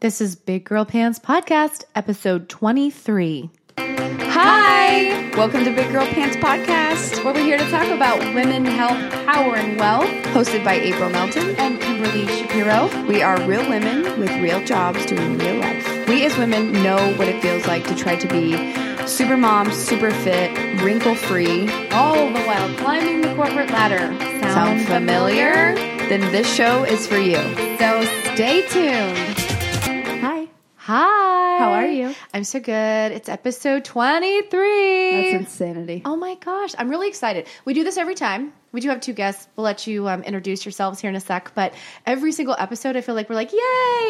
This is Big Girl Pants Podcast, episode 23. Hi! Welcome to Big Girl Pants Podcast, where we're here to talk about women, health, power, and wealth. Hosted by April Melton. And Kimberly Shapiro. We are real women with real jobs doing real life. We as women know what it feels like to try to be super mom, super fit, wrinkle free. All the while climbing the corporate ladder. Sound familiar? Then this show is for you. So stay tuned. Hi. Hi. How are you? I'm so good. It's episode 23. That's insanity. Oh my gosh, I'm really excited. We do this every time. We do have two guests. We'll let you um, introduce yourselves here in a sec. But every single episode, I feel like we're like, yay!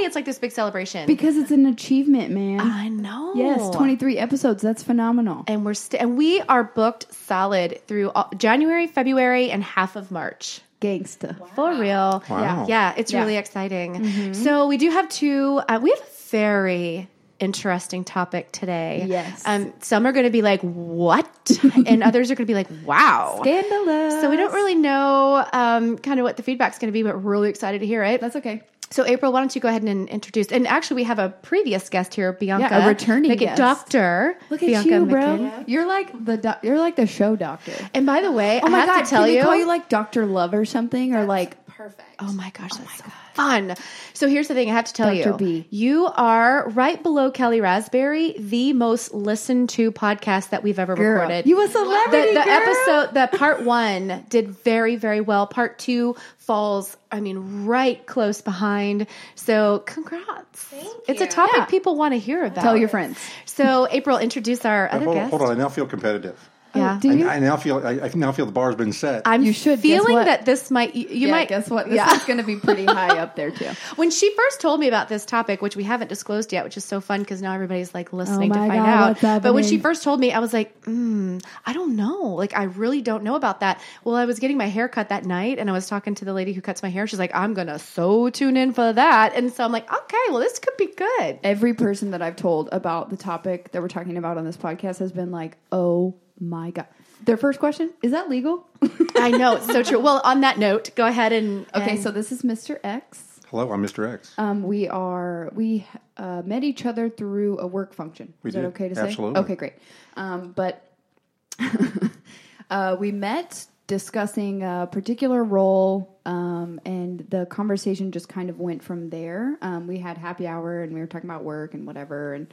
It's like this big celebration. Because it's an achievement, man. I know. yes, 23 episodes. That's phenomenal. and we're st- and we are booked solid through all- January, February, and half of March. Gangsta. For real. Wow. Yeah, it's Yeah. really exciting. So we do have two. Uh, we have a very interesting topic today. Yes. Um, some are going to be like, "What?" and others are going to be like, "Wow." Scandalous. So we don't really know um, kind of what the feedback's going to be, but we're really excited to hear it. That's okay. So April, why don't you go ahead and introduce? And actually, we have a previous guest here, Bianca, Yeah, a returning guest. Doctor. Look at Bianca you, bro. McKin. You're like the doc- you're like the show doctor. And by the way, Oh I my have god, to tell can you, call you like Doctor Love or something, or like perfect. Oh my gosh, that's so fun. So here's the thing I have to tell Dr. you. B. You are right below Kelly Raspberry, the most listened to podcast that we've ever Girl, recorded. you a the, celebrity, the girl. episode, the part one did very, very well. Part two falls, I mean, right close behind. So congrats. it's a topic Yeah. people want to hear about. tell your friends. So April, introduce our other hold, guest. hold on, I now feel competitive. Yeah. Do you? I, I now feel I, I now feel the bar's been set. I'm You should. Guess feeling what? that this might you, you yeah, might guess what? This Yeah. is going to be pretty high up there too. When she first told me about this topic, which we haven't disclosed yet, which is so fun because now everybody's like listening Oh to find God, out. But when she first told me, I was like, mm, I don't know. Like, I really don't know about that. Well, I was getting my hair cut that night and I was talking to the lady who cuts my hair. She's like, I'm going to so tune in for that. And so I'm like, okay, well, this could be good. Every person that I've told about the topic that we're talking about on this podcast has been like, "Oh my god." Their first question is that legal? I know. It's so true. Well, on that note, go ahead and. okay, and- so this is Mr. X. Hello, I'm Mr. X. Um, we are we uh, met each other through a work function. We Is that okay to say? Absolutely. Okay, great. Um, but uh, we met discussing a particular role, um, and the conversation just kind of went from there. Um, we had happy hour, and we were talking about work and whatever. And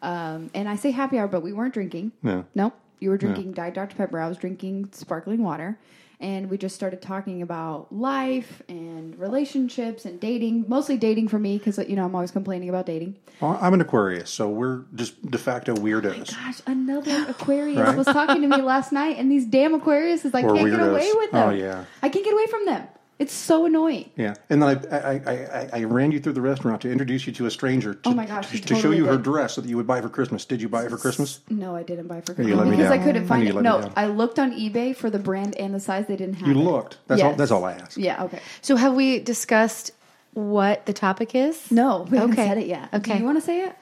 um, and I say happy hour, but we weren't drinking. No. Nope. You were drinking Diet Dr Pepper. I was drinking sparkling water. And we just started talking about life and relationships and dating, mostly dating for me because you know I'm always complaining about dating. Well, I'm an Aquarius, so we're just de facto oh weirdos. Gosh, another Aquarius Right. was talking to me last night, and these damn Aquariuses, I We're can't get away with oh, them. Oh, yeah. I can't get away from them. It's so annoying. Yeah, and then I, I, I, I, I ran you through the restaurant to introduce you to a stranger to, Oh my gosh, to, you to show totally you her dress so that you would buy it for Christmas. Did you buy it for Christmas? No, I didn't buy it for Christmas You Christmas let me because I couldn't find knew it. you No. I looked on eBay for the brand and the size. They didn't have. You it. looked. That's all. That's all I asked. Yeah. Okay. So, have we discussed what the topic is? No, we haven't Okay. said it yet. Okay. Do you want to say it?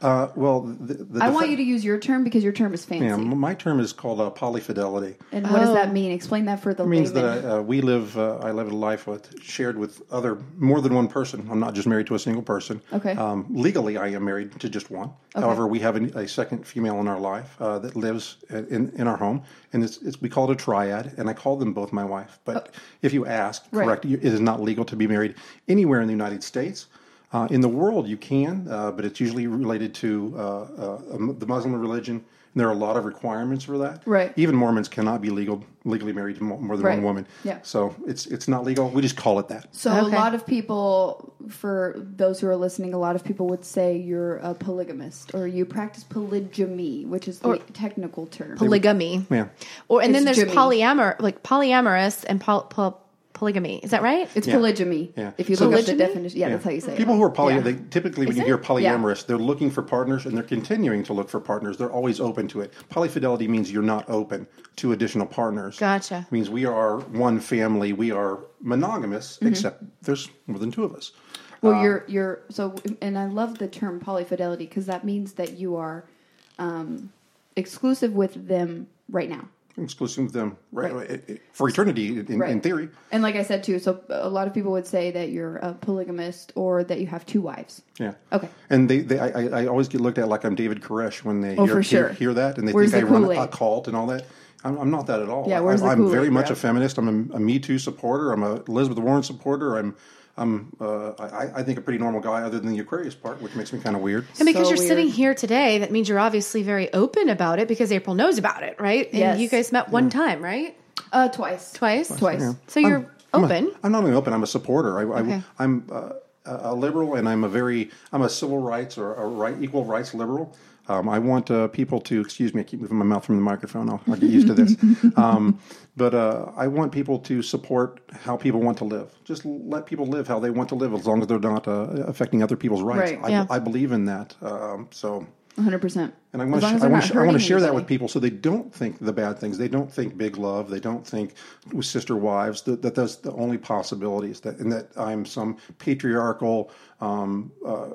Uh, well, the, the, I want you to use your term because your term is fancy. Yeah, my term is called uh, polyfidelity. And what does Oh. that mean? Explain that for the It means layman. that uh, we live. Uh, I live a life with shared with other more than one person. I'm not just married to a single person. Okay. Um, legally, I am married to just one. Okay. However, we have a, a second female in our life uh, that lives in in our home, and it's, it's we call it a triad. And I call them both my wife. But if you ask, Right. correct, you- it is not legal to be married anywhere in the United States. Uh, in the world, you can, uh, but it's usually related to uh, uh, um, the Muslim religion. And there are a lot of requirements for that. Right. Even Mormons cannot be legal legally married to more than Right. one woman. Yeah. So it's it's not legal. We just call it that. So a lot of people, for those who are listening, a lot of people would say you're a polygamist or you practice polygamy, which is the technical term. Polygamy. Yeah. Or and then there's Jimmy. polyamor, like polyamorous and poly, poly, polygamy. Is that right? it's Yeah. polygamy. Yeah. If you So- look up the Polygamy? definition, yeah, that's how you say it. People it. who are poly, Yeah. they typically when Is you it? hear polyamorous, they're looking for partners and they're continuing to look for partners. They're always open to it. Polyfidelity means you're not open to additional partners. Gotcha. It means we are one family. We are monogamous, Mm-hmm. except there's more than two of us. Well, Um, you're you're so, and I love the term polyfidelity because that means that you are um, exclusive with them right now. Exclusive with them right, it- for eternity in, in theory. And like I said too, so a lot of people would say that you're a polygamist or that you have two wives. Yeah. Okay. And they, they I, I- I always get looked at like I'm David Koresh when they Oh, hear, for hear, sure. hear that and they Where's think I the run Kool-Aid? a cult and all that. I'm, I'm not that at all. Yeah, where's I, the I'm very much bro? a feminist. I'm a, a Me Too supporter. I'm a Elizabeth Warren supporter. I'm I'm uh, I, I think a pretty normal guy, other than the Aquarius part, which makes me kind of weird. And because So you're sitting here today, that means you're obviously very open about it because April knows about it, right? And Yes. you guys met one time, right? Uh, twice. Twice? Twice. So you're I'm open. I'm not only open. I'm a supporter. I, Okay. I, I'm uh, a liberal, and I'm a very I'm a civil rights or a right equal rights liberal. Um, I want uh, people to excuse me. I keep moving my mouth from the microphone. I'll, I'll get used to this. um, but uh, I want people to support how people want to live. Just let people live how they want to live, as long as they're not uh, affecting other people's rights. Right. I, Yeah. I believe in that. Um, so. 100%. And I want to I want to I want to hurting share that with people so they don't think the bad things. They don't think big love. They don't think with sister wives that, that that's the only possibilities. That and that I'm some patriarchal um, uh,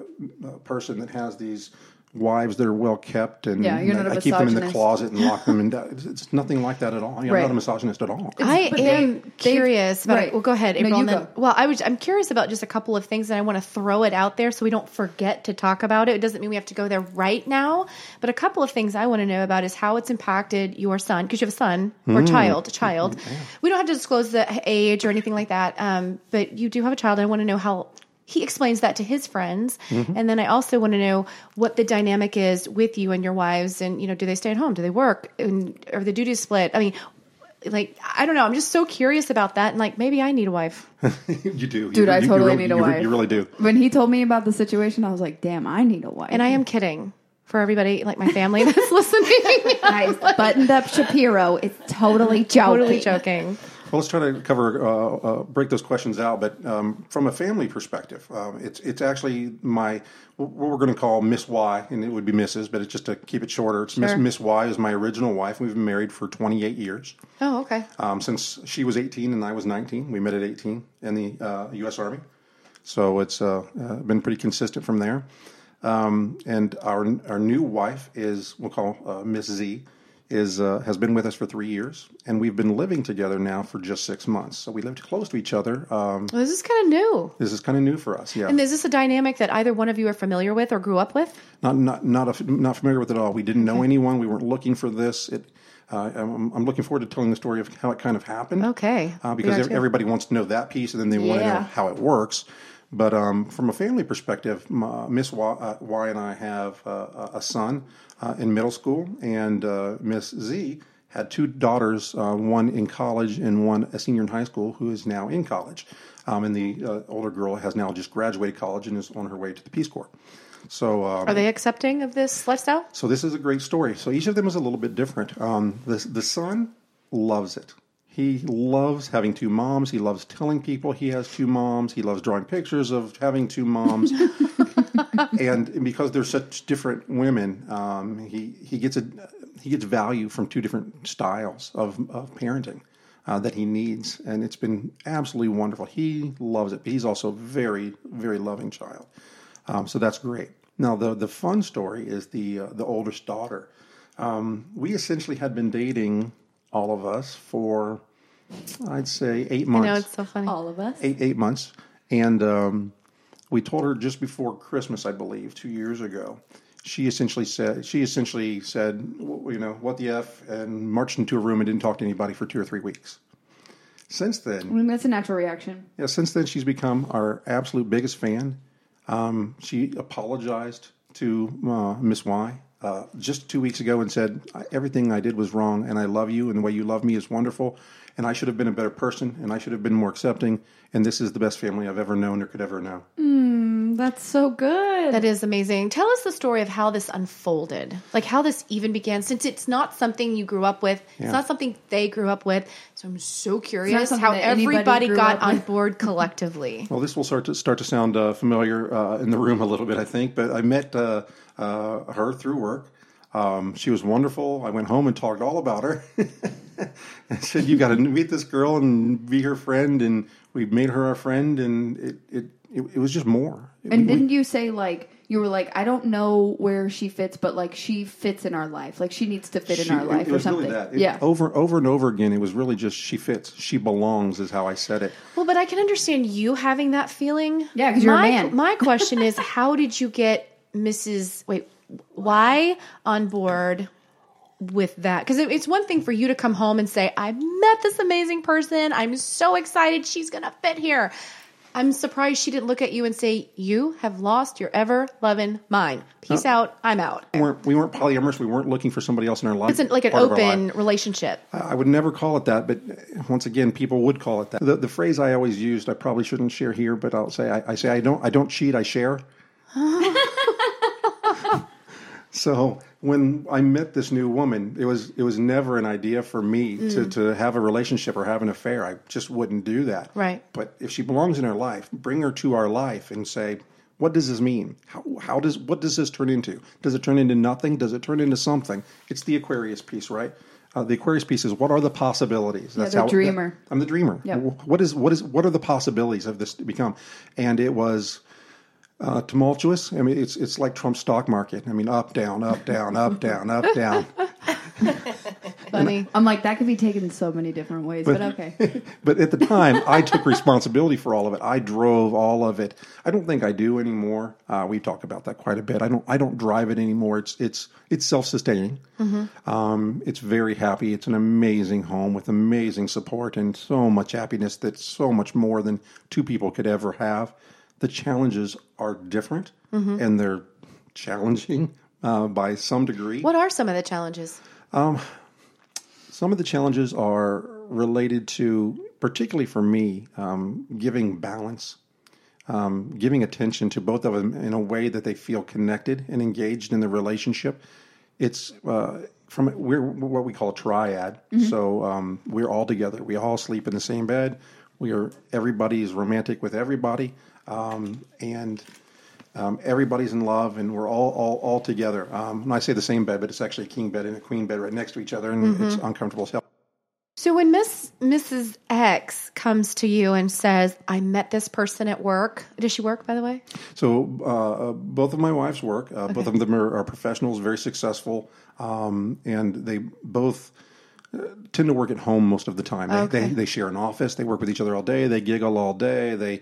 uh, person that has these wives that are well kept and Yeah, you're not a I keep them in the closet and lock them in. It's, it's nothing like that at all. I'm Right. not a misogynist at all. I am they- they- curious about. right. Well, go ahead, No, April. you then, go. well, I was. I'm curious about just a couple of things, and I want to throw it out there so we don't forget to talk about it. It doesn't mean we have to go there right now, but a couple of things I want to know about is how it's impacted your son because you have a son or Mm. child. A child. We don't have to disclose the age or anything like that, um, but you do have a child. I want to know how. He explains that to his friends, Mm-hmm. and then I also want to know what the dynamic is with you and your wives, and you know, do they stay at home? Do they work? And are the duties split? I mean, like I don't know. I'm just so curious about that, and like maybe I need a wife. you do, Dude, You- I you- you totally really- need a you wife. You really do. When he told me about the situation, I was like, damn, I need a wife. And I am kidding for everybody, like my family that's listening. Guys, buttoned up Shapiro is totally joking. totally joking. Well, let's try to cover uh, uh, break those questions out. But um, from a family perspective, um, it's it's actually my what we're going to call Miss Y, and it would be Mrs. But it's just to keep it shorter. It's Miss Sure. Miss Y is my original wife. We've been married for 28 years. Oh, okay. Um, since she was 18 and I was 19, we met at 18 in the uh, U.S. Army. So it's uh, uh, been pretty consistent from there. Um, and our our new wife is we'll call uh, Miss Z is uh, has been with us for three years, and we've been living together now for just six months. So we lived close to each other. Um, Well, this is kind of new. this is kind of new for us. Yeah, And is this a dynamic that either one of you are familiar with or grew up with? not not not a, not familiar with at all. We didn't know anyone. We weren't looking for this. It. Uh, I'm, I'm looking forward to telling the story of how it kind of happened. Okay. uh, because are ev- too. everybody wants to know that piece, and then they want to know how it works. But um, from a family perspective, my, Miss y, uh, y and I have uh, a son uh, in middle school, and uh, Miss Z had two daughters, uh, one in college and one a senior in high school, who is now in college. Um, and the uh, older girl has now just graduated college and is on her way to the Peace Corps. So um, Are they accepting of this lifestyle? so this is a great story. So each of them is a little bit different. Um, the the son loves it. He loves having two moms. He loves telling people he has two moms. He loves drawing pictures of having two moms. and because they're such different women, um, he he gets a he gets value from two different styles of, of parenting. Uh, that he needs, and it's been absolutely wonderful. He loves it, but he's also a very, very loving child. Um, so that's great. Now the the fun story is the uh, the oldest daughter. Um, we essentially had been dating all of us for I'd say eight I months. know it's so funny. All of us. eight eight months, and um, we told her just before Christmas, I believe, two years ago. She essentially said she essentially said, you know, what the f, and marched into a room and didn't talk to anybody for two or three weeks. Since then, I mean, that's a natural reaction. yeah, since then she's become our absolute biggest fan. Um, she apologized to uh, Miss Y uh, just two weeks ago and said everything I did was wrong, and I love you, and the way you love me is wonderful, and I should have been a better person, and I should have been more accepting, and this is the best family I've ever known or could ever know. That's so good. That is amazing. Tell us the story of how this unfolded, like how this even began, since it's not something you grew up with. Yeah. It's not something they grew up with. So I'm so curious how everybody got on with. board collectively. Well, this will start to start to sound uh, familiar uh, in the room a little bit, I think. But I met uh, her through work. Um, she was wonderful. I went home and talked all about her. I said, "You got to meet this girl and be her friend." And we made her our friend, and it it, it, it was just more. and We- didn't you say like You were like, I don't know where she fits, but like she fits in our life. Like she needs to fit in our it- life it or something. Really that. It- yeah. Over over and over again, it was really just she fits. She belongs is how I said it. Well, but I can understand you having that feeling. Yeah, 'cause you're a man. My question is, how did you get Mrs. Wait, why on board with that? Because it, it's one thing for you to come home and say, "I met this amazing person. I'm so excited. She's gonna fit here." I'm surprised she didn't look at you and say, "You have lost your ever loving mind. Peace uh, out. I'm out." We weren't, we weren't polyamorous. We weren't looking for somebody else in our life. It's an, like an part of our open relationship. I would never call it that, but once again, people would call it that. The, the phrase I always used, I probably shouldn't share here, but I'll say, I, I say, I don't, I don't cheat, I share. so when I met this new woman, it was, it was never an idea for me to, to have a relationship or have an affair. I just wouldn't do that. Right. But if she belongs in our life, bring her to our life and say, what does this mean? How, how does what does this turn into? Does it turn into nothing? Does it turn into something? It's the Aquarius piece, right? Uh, the Aquarius piece is what are the possibilities? That's yeah, the how dreamer. I'm the dreamer. Yep. What is what is what are the possibilities of this to become? And it was uh, tumultuous. I mean, it's it's like Trump's stock market. I mean, up down, up down, up down, up down. Funny. I'm like, that could be taken in so many different ways, but, okay. But at the time, I took responsibility for all of it. I drove all of it. I don't think I do anymore. Uh, we talk about that quite a bit. I don't. I don't drive it anymore. It's it's it's self sustaining. Um, it's very happy. It's an amazing home with amazing support and so much happiness. That's so much more than two people could ever have. The challenges are different, and they're challenging uh, by some degree. What are some of the challenges? Some of the challenges are related to, particularly for me, um, giving balance, um, giving attention to both of them in a way that they feel connected and engaged in the relationship. It's uh, from we're what we call a triad. So um, we're all together. We all sleep in the same bed. We are everybody is romantic with everybody, um, and um, everybody's in love, and we're all all, all together. Um, and I say the same bed, but it's actually a king bed and a queen bed right next to each other, and it's uncomfortable as hell. So when Miss Mrs. X comes to you and says, "I met this person at work," does she work, by the way? So uh, both of my wives work. Uh, Both of them are, are professionals, very successful, um, and they both uh, tend to work at home most of the time. They, Okay. they they share an office. They work with each other all day. They giggle all day. They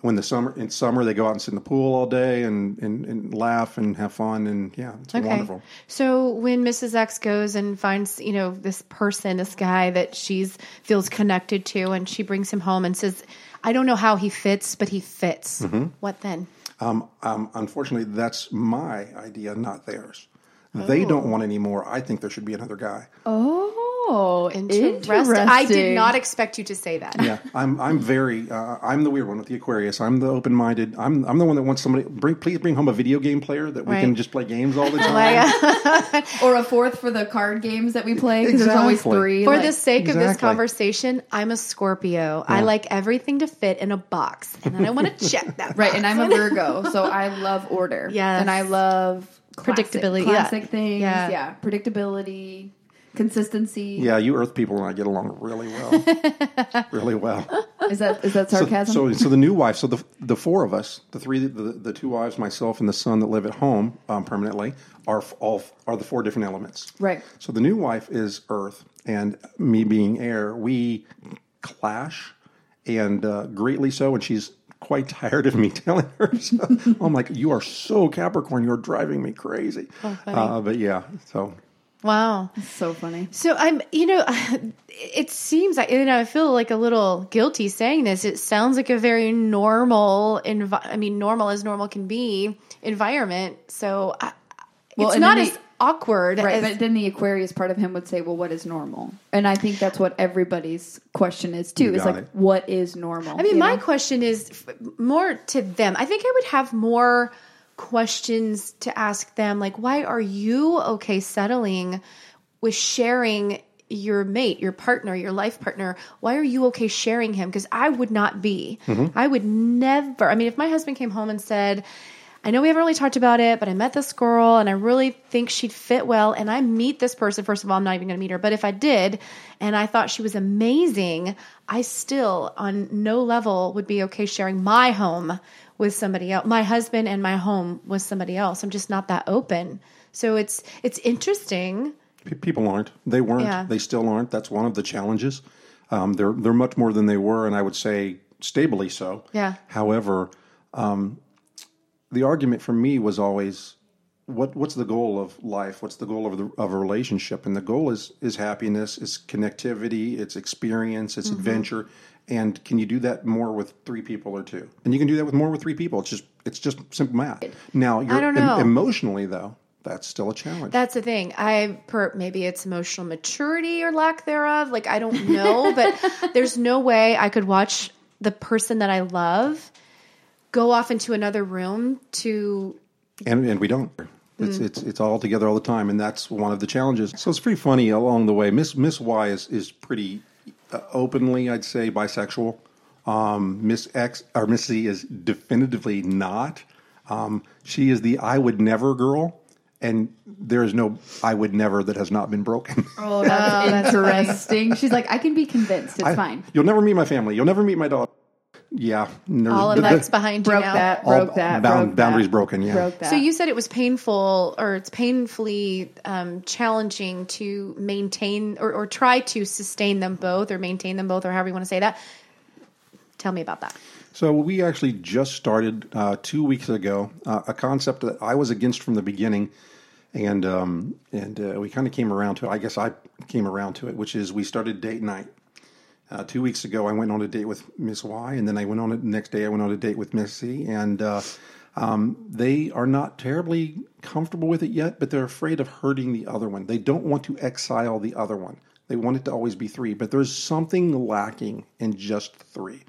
when the summer in summer they go out and sit in the pool all day and, and, and laugh and have fun and yeah, it's wonderful. So when Mrs. X goes and finds, you know, this person, this guy that she's feels connected to, and she brings him home and says, "I don't know how he fits, but he fits." Mm-hmm. What then? Um, um, unfortunately, that's my idea, not theirs. They don't want any more. I think there should be another guy. Oh, Interesting. I did not expect you to say that. Yeah, I'm. I'm very. Uh, I'm the weird one with the Aquarius. I'm the open-minded. I'm. I'm the one that wants somebody. Bring, please bring home a video game player that we can just play games all the time. Uh, Or a fourth for the card games that we play because there's always three. for like- the sake of this conversation, I'm a Scorpio. I like everything to fit in a box, and then I want to check that. Right, and I'm a Virgo, so I love order. Yes. and I love classic- Predictability, yeah. classic things. Yeah. Yeah. predictability, consistency. Yeah, you Earth people and I get along really well, really well. Is that is that So, sarcasm? so, so the new wife. So the the four of us, the three, the, the two wives, myself, and the son that live at home um, permanently, are all are the four different elements. Right. So the new wife is Earth, and me being air, we clash, and uh, greatly so. And she's quite tired of me telling her. So I'm like, "You are so Capricorn. You're driving me crazy." uh, but yeah, so wow. so funny. So I'm, you know, it seems like, you know, I feel like a little guilty saying this. It sounds like a very normal, envi- I mean, normal as normal can be environment. So I, Well, it's not then as they- awkward Right, as but then the Aquarius part of him would say, "Well, what is normal?" And I think that's what everybody's question is too. You Is like, it. what is normal? I mean, my know? question is f- more to them. I think I would have more questions to ask them, like, why are you okay settling with sharing your mate, your partner, your life partner? Why are you okay sharing him? Because I would not be. Mm-hmm. I would never. I mean, if my husband came home and said, I know we haven't really talked about it, but I met this girl and I really think she'd fit well. And I meet this person. First of all, I'm not even going to meet her. But if I did and I thought she was amazing, I still, on no level, would be okay sharing my home with somebody else. My husband and my home with somebody else. I'm just not that open. So it's it's interesting. People aren't. They weren't. Yeah. They still aren't. That's one of the challenges. Um, they're they're much more than they were, and I would say stably so. Yeah. However, um, the argument for me was always, what what's the goal of life? What's the goal of the of a relationship? And the goal is is happiness, is connectivity, it's experience, Mm-hmm. it's adventure. And can you do that more with three people or two? And you can do that with more with three people. It's just it's just simple math. Now, you're, don't know. emotionally though, that's still a challenge. That's the thing. I per maybe it's emotional maturity or lack thereof. Like I don't know, but there's no way I could watch the person that I love go off into another room to and and we don't. It's Mm. it's it's all together all the time, and that's one of the challenges. So it's pretty funny along the way. Miss Miss Y is is pretty uh, openly, I'd say, bisexual. Um, Miss X or Miss Z is definitively not. Um, she is the I would never girl, and there is no I would never that has not been broken. Oh, that's interesting. She's like, I can be convinced. It's I- fine. You'll never meet my family. You'll never meet my daughter. Yeah, there's- all of that's the- behind you now. that. all Broke that. bound- broke boundaries that, broken, yeah. Broke that. So you said it was painful or it's painfully um, challenging to maintain or, or try to sustain them both or maintain them both or however you want to say that. Tell me about that. So we actually just started uh, two weeks ago uh, a concept that I was against from the beginning, and um, and uh, we kind of came around to it. I guess I came around to it, which is we started date night. Uh, two weeks ago, I went on a date with Miss Y, and then I went on it next day. I went on a date with Miss Z, and uh, um, they are not terribly comfortable with it yet, but they're afraid of hurting the other one. They don't want to exile the other one. They want it to always be three, but there's something lacking in just three.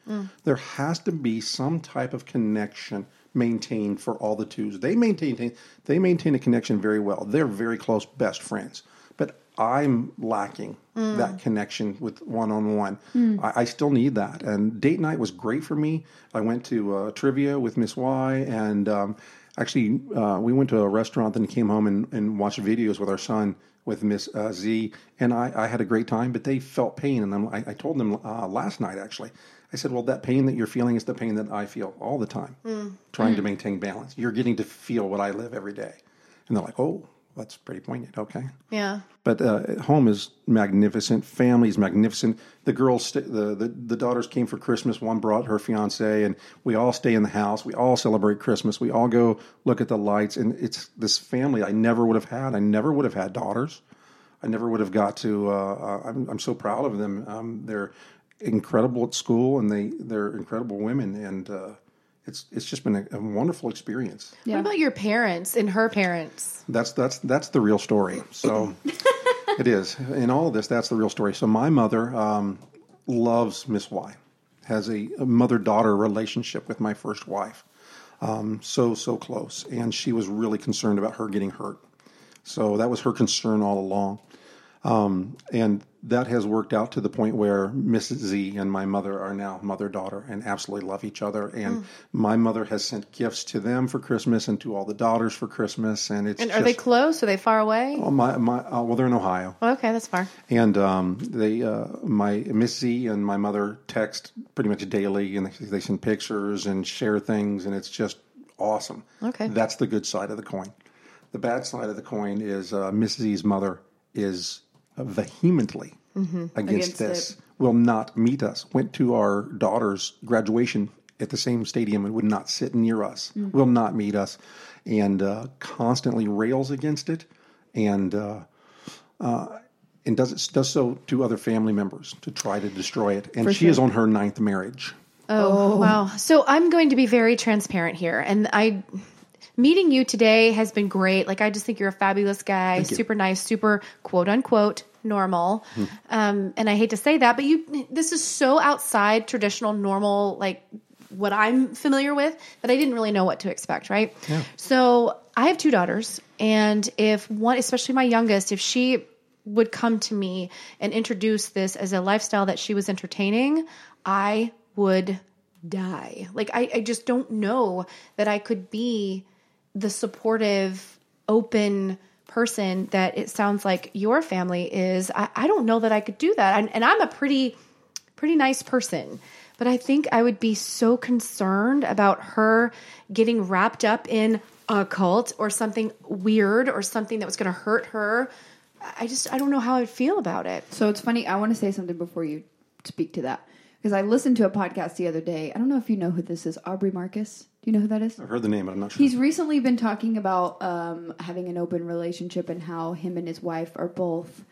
There has to be some type of connection maintained for all the twos. They maintain they maintain a connection very well. They're very close best friends, but I'm lacking that connection with one on one. I still need that. And date night was great for me. I went to uh, trivia with Miss Y, and um, actually uh, we went to a restaurant, then came home and, and watched videos with our son with Miss uh, Z, and I, I had a great time. But they felt pain, and I'm, I, I told them uh, last night actually. I said, "Well, that pain that you're feeling is the pain that I feel all the time, trying to maintain balance. You're getting to feel what I live every day." And they're like, "Oh, that's pretty poignant." Okay, Yeah. but uh, home is magnificent. Family is magnificent. The girls, st- the, the the daughters came for Christmas. One brought her fiance, and we all stay in the house. We all celebrate Christmas. We all go look at the lights, and it's this family I never would have had. I never would have had daughters. I never would have got to. Uh, uh, I'm, I'm so proud of them. Um, they're incredible at school, and they they're incredible women, and uh, it's it's just been a, a wonderful experience. What about your parents and her parents? That's that's that's the real story. So it is in all of this. That's the real story. So my mother um, loves Miss Y, has a, a mother daughter relationship with my first wife. Um, so so close, and she was really concerned about her getting hurt. So that was her concern all along. Um, and that has worked out to the point where Mrs. Z and my mother are now mother daughter and absolutely love each other. And my mother has sent gifts to them for Christmas and to all the daughters for Christmas. And it's And are just, they close? Are they far away? Oh, my my uh, well, they're in Ohio, Okay, that's far. and um, they uh, my Miss Z and my mother text pretty much daily, and they, they send pictures and share things, and it's just awesome. Okay. that's the good side of the coin. The bad side of the coin is uh, Miss Z's mother is vehemently against, Against this. it. Will not meet us. Went to our daughter's graduation at the same stadium and would not sit near us. Will not meet us, and uh, constantly rails against it, and. Uh, and does it does so to other family members to try to destroy it. And she is on her ninth marriage. Oh, wow. So I'm going to be very transparent here. And I meeting you today has been great. Like I just think you're a fabulous guy, super nice, super quote unquote normal. Hmm. Um, and I hate to say that, but you this is so outside traditional normal like what I'm familiar with that I didn't really know what to expect, right? So I have two daughters, and if one, especially my youngest, if she would come to me and introduce this as a lifestyle that she was entertaining, I would die. Like I, I just don't know that I could be the supportive, open person that it sounds like your family is. I, I don't know that I could do that. And, and I'm a pretty, pretty nice person. but I think I would be so concerned about her getting wrapped up in a cult or something weird or something that was going to hurt her. I just I don't know how I'd feel about it. So it's funny. I want to say something before you speak to that because I listened to a podcast the other day. I don't know if you know who this is. Aubrey Marcus. Do you know who that is? I've heard the name, but I'm not sure. He's recently been talking about um, having an open relationship and how him and his wife are both,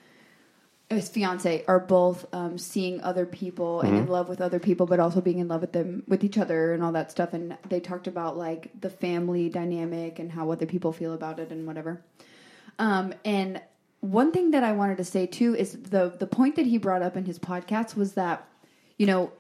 his fiance are both um, seeing other people and in love with other people, but also being in love with them with each other and all that stuff. And they talked about like the family dynamic and how other people feel about it and whatever. Um, and one thing that I wanted to say too is the the point that he brought up in his podcast was that you know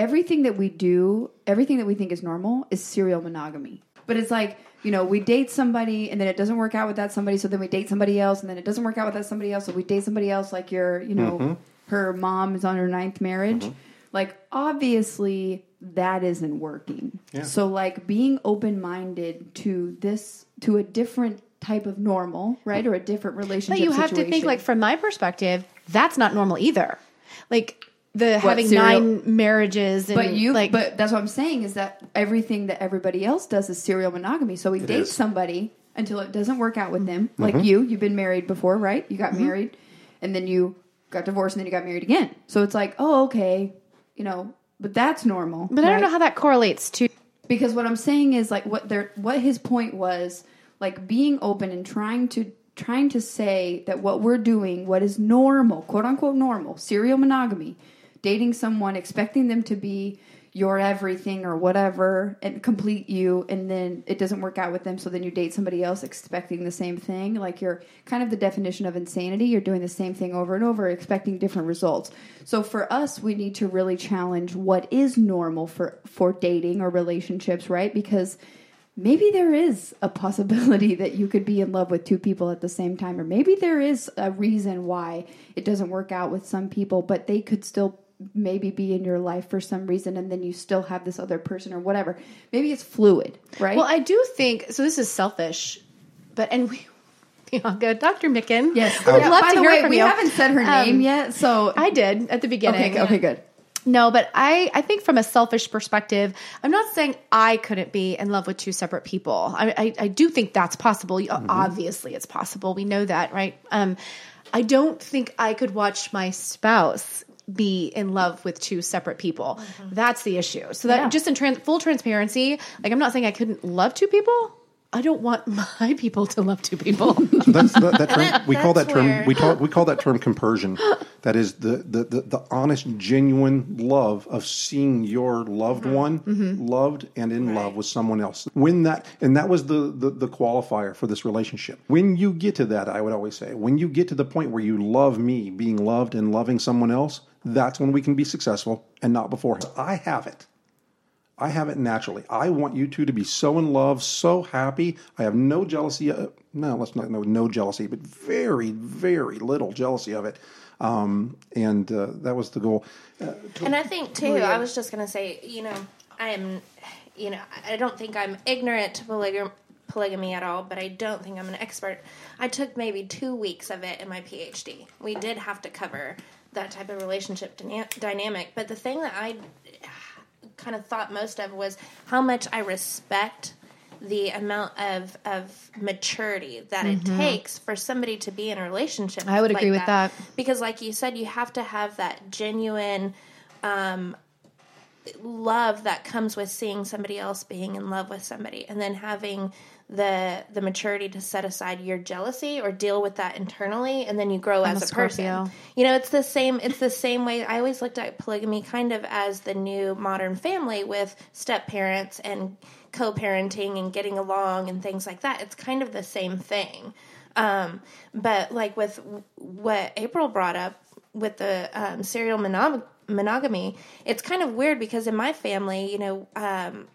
everything that we do, everything that we think is normal is serial monogamy. But it's like, you know, we date somebody and then it doesn't work out with that somebody, so then we date somebody else and then it doesn't work out with that somebody else, so we date somebody else like your, you know, mm-hmm. her mom is on her ninth marriage. Mm-hmm. Like obviously that isn't working. Yeah. So like being open-minded to this to a different type of normal, right? Or a different relationship But you have to think like from my perspective, that's not normal either. Like the having serial- nine marriages and But you, like but that's what I'm saying is that everything that everybody else does is serial monogamy. So we date is. somebody until it doesn't work out with them. Like mm-hmm. you, you've been married before, right? You got mm-hmm. married, and then you got divorced, and then you got married again. So it's like, oh, okay, you know, but that's normal. but I don't know how that correlates to because what I'm saying is like what their what his point was like being open and trying to trying to say that what we're doing, what is normal, quote unquote normal, serial monogamy, dating someone, expecting them to be your everything or whatever and complete you and then it doesn't work out with them so then you date somebody else expecting the same thing. Like you're kind of the definition of insanity. You're doing the same thing over and over expecting different results. So for us we need to really challenge what is normal for for dating or relationships right? Because maybe there is a possibility that you could be in love with two people at the same time or maybe there is a reason why it doesn't work out with some people but they could still maybe be in your life for some reason and then you still have this other person or whatever maybe it's fluid right Well, I do think so. This is selfish, but and we, Bianca, Dr. Micken, yes I would Yeah, love by to the hear way, from we you. haven't said her Um, name yet so I did at the beginning. okay okay good No, but I, I think from a selfish perspective, I'm not saying I couldn't be in love with two separate people. I, I, I do think that's possible. Obviously, it's possible. We know that, right? Um, I don't think I could watch my spouse be in love with two separate people. Mm-hmm. That's the issue. So that Yeah. just in trans, full transparency, like I'm not saying I couldn't love two people. I don't want my people to love two people. So that's that, that term. we call that term. where- We call we call that term compersion. That is the, the, the, the honest, genuine love of seeing your loved mm-hmm. one mm-hmm. loved and in love with someone else. When that and that was the, the the qualifier for this relationship. When you get to that, I would always say, when you get to the point where you love me, being loved and loving someone else, that's when we can be successful, and not beforehand. I have it. I have it naturally. I want you two to be so in love, so happy. I have no jealousy. Uh, no, let's not no no jealousy, but very very little jealousy of it. Um, and uh, that was the goal. Uh, And I think too, I was just gonna say, you know, I am, you know, I don't think I'm ignorant to polygamy, polygamy at all, but I don't think I'm an expert. I took maybe two weeks of it in my PhD. We did have to cover that type of relationship dyna- dynamic, but the thing that I kind of thought most of was how much I respect the amount of of maturity that it takes for somebody to be in a relationship. I would like agree with that. because, like you said, you have to have that genuine um, love that comes with seeing somebody else being in love with somebody, and then having the the maturity to set aside your jealousy or deal with that internally, and then you grow I'm as a a, person. You know, it's the same. It's the same way. I always looked at polygamy kind of as the new modern family with step parents and co-parenting and getting along and things like that. It's kind of the same thing. Um, but like with what April brought up with the um, serial monog- monogamy, it's kind of weird because in my family, you know, um,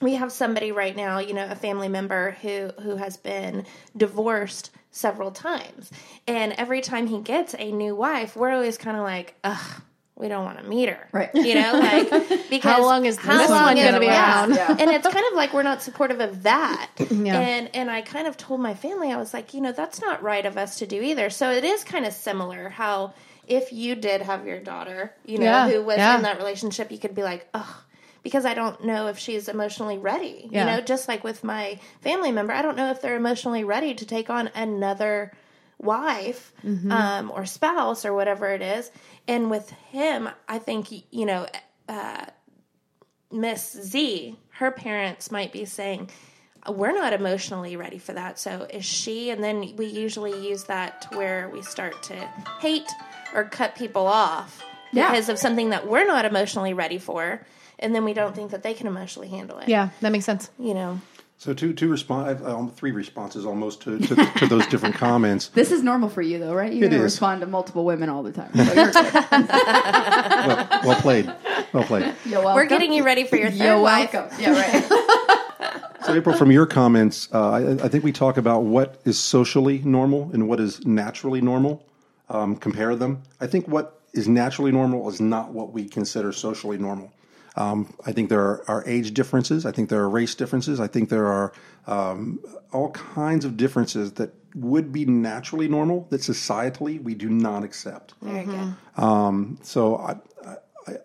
we have somebody right now, you know, a family member who who has been divorced several times, and every time he gets a new wife, we're always kind of like, ugh. We don't want to meet her, Right. You know, like because How long is how this long one is- gonna be around? Yeah. And it's kind of like we're not supportive of that. Yeah. And and I kind of told my family, I was like, you know, that's not right of us to do either. So it is kind of similar how if you did have your daughter, you know, Yeah, who was yeah. in that relationship, you could be like, oh, because I don't know if she's emotionally ready. Yeah. You know, just like with my family member, I don't know if they're emotionally ready to take on another wife Mm-hmm. um, or spouse or whatever it is. And with him, I think, you know, uh, Miss Z, her parents might be saying, we're not emotionally ready for that. So is she? And then we usually use that to where we start to hate or cut people off Yeah. because of something that we're not emotionally ready for. And then we don't think that they can emotionally handle it. Yeah, that makes sense. You know, So two two respond I've, um, three responses almost to, to, to those different comments. This is normal for you, though, right? You It don't is. respond to multiple women all the time. So. Well, well played, well played. You're welcome. we're getting you ready for your 3rd You're wife. welcome. Yeah, right. So April, from your comments, uh, I, I think we talk about what is socially normal and what is naturally normal. Um, compare them. I think what is naturally normal is not what we consider socially normal. Um, I think there are, are age differences. I think there are race differences. I think there are um, all kinds of differences that would be naturally normal that societally we do not accept. Very good. So I, I,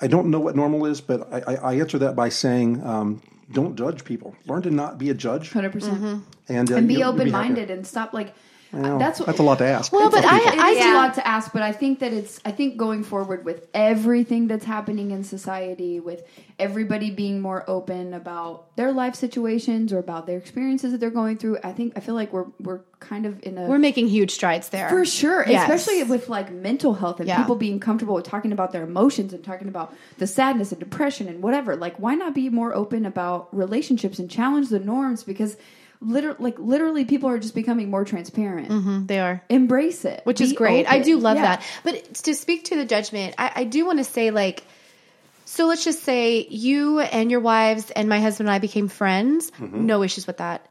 I don't know what normal is, but I, I, I answer that by saying, um, don't judge people. Learn to not be a judge, 100%. and, uh, And be you'll- you'll open happier. minded and stop, like, Well, that's that's a lot to ask. Well, but Of I- people. It is Yeah. a lot to ask, but I think that it's. I think going forward with everything that's happening in society, with everybody being more open about their life situations or about their experiences that they're going through, I think I feel like we're we're kind of in a We're making huge strides there. for sure, Yes. especially with like mental health and Yeah. people being comfortable with talking about their emotions and talking about the sadness and depression and whatever. Like, why not be more open about relationships and challenge the norms? Because literally, like literally, people are just becoming more transparent. Mm, they are. Embrace it, which is Be great. I do love Yeah. that. But to speak to the judgment, I, I do want to say like, so let's just say you and your wives and my husband and I became friends. Mm-hmm. No issues with that.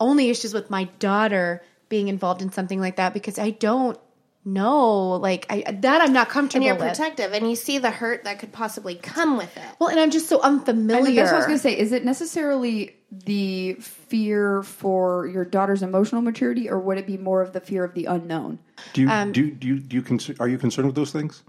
Only issues with my daughter being involved in something like that because I don't know, like I that I'm not And comfortable you're with. protective and you see the hurt that could possibly come with it. well, and I'm just so I unfamiliar. know, that's what I was going to say. Is it necessarily the fear for your daughter's emotional maturity, or would it be more of the fear of the unknown? do you um, do do you, do you are you concerned with those things?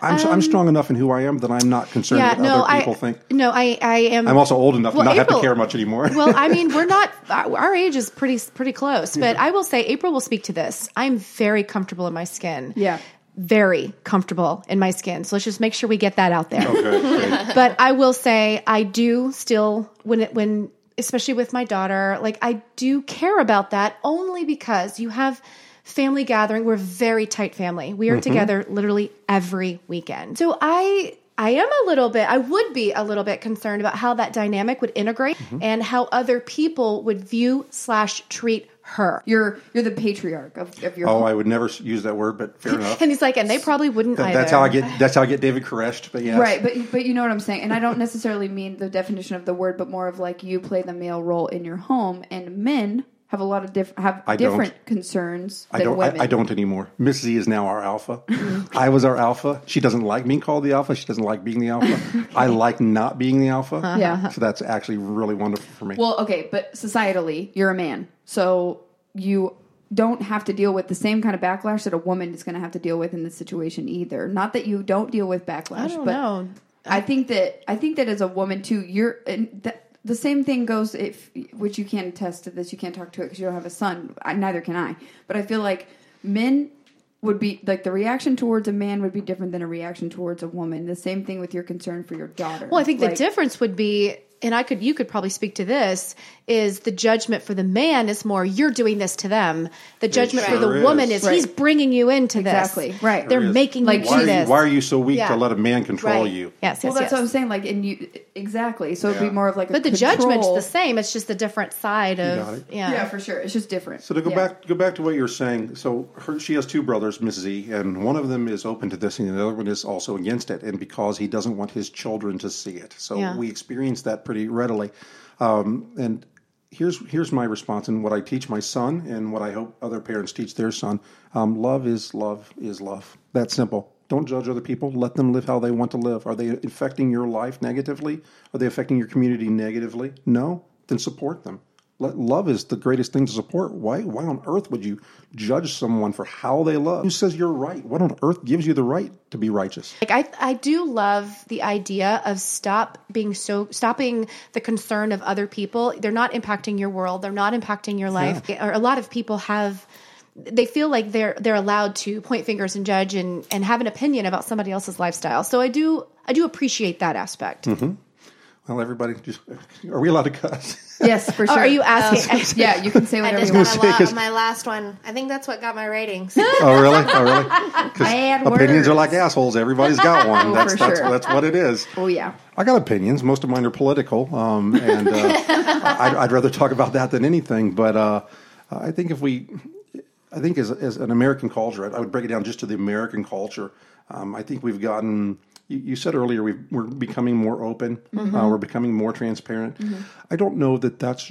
I'm I'm strong enough in who I am that I'm not concerned Um, yeah, what no, other people I think. no, I I am. I'm also old enough Well, to not have to care much anymore. well, I mean, we're not. Our age is pretty pretty close, but I will say April will speak to this. I'm very comfortable in my skin. Yeah. very comfortable in my skin. So let's just make sure we get that out there. okay. But I will say I do still when it when especially with my daughter, like I do care about that only because you have family gathering. We're a very tight family. We are mm-hmm. together literally every weekend. So I I am a little bit I would be a little bit concerned about how that dynamic would integrate mm-hmm. and how other people would view slash treat her. You're you're the patriarch of, of your. Oh, home. I would never use that word, but fair enough. And he's like, and they probably wouldn't either. that's how I get. That's how I get David Koresh. But yeah, Right, but but you know what I'm saying, and I don't necessarily mean the definition of the word, but more of like you play the male role in your home, and men have a lot of diff- have I don't. different concerns I don't. women. I, I don't anymore. Miss Z is now our alpha. Mm-hmm. I was our alpha. She doesn't like being called the alpha. She doesn't like being the alpha. I like not being the alpha. Yeah. So that's actually really wonderful for me. Well, okay, but societally, you're a man, so you don't have to deal with the same kind of backlash that a woman is going to have to deal with in this situation either. Not that you don't deal with backlash, I don't but know. I think that I think that as a woman too, you're and that, the same thing goes if which you can't attest to this. You can't talk to it because you don't have a son. I, neither can I. But I feel like men would be like the reaction towards a man would be different than a reaction towards a woman. The same thing with your concern for your daughter. Well, I think Like, the difference would be, and I could, you could probably speak to this, is the judgment for the man is more, you're doing this to them. The judgment for sure the woman is. is, he's bringing you into Exactly. this. Exactly. Right. They're is. making Like, you why, do are you, this. why are you so weak Yeah. to let a man control Right. you? Yes, yes, Well, that's yes. what I'm saying. Like, and you exactly. So it'd be more of like, a but the control. judgment's the same. It's just a different side of, got it. yeah. Yeah, for sure. It's just different. So to go Yeah. back go back to what you're saying, so her, she has two brothers, Miss Z, and one of them is open to this, and the other one is also against it, and because he doesn't want his children to see it. So Yeah. we experience that pretty readily. Um, and here's here's my response, and what I teach my son, and what I hope other parents teach their son: um, love is love is love. That simple. Don't judge other people. Let them live how they want to live. Are they affecting your life negatively? Are they affecting your community negatively? No. Then support them Love is the greatest thing to support. Why? Why on earth would you judge someone for how they love? Who says you're right? What on earth gives you the right to be righteous? Like I, I do love the idea of stop being so stopping the concern of other people. They're not impacting your world. They're not impacting your life. Or a lot of people have. They feel like they're they're allowed to point fingers and judge and, and have an opinion about somebody else's lifestyle. So I do I do appreciate that aspect. Mm-hmm. Well, everybody, just are we allowed to cuss? Yes, for Oh, sure. are you asking? yeah, you can say I whatever just you want. a lot my last one. I think that's what got my ratings. oh, really? Oh, really? 'Cause Bad opinions words. are like assholes. Everybody's got one. Oh, That's for that's, sure. that's what it is. Oh yeah. I got opinions. Most of mine are political, um, and uh, I'd, I'd rather talk about that than anything. But uh, I think if we, I think as, as an American culture, I would break it down just to the American culture. Um, I think we've gotten. You, you said earlier we've, we're becoming more open. Uh, we're becoming more transparent. I don't know that that's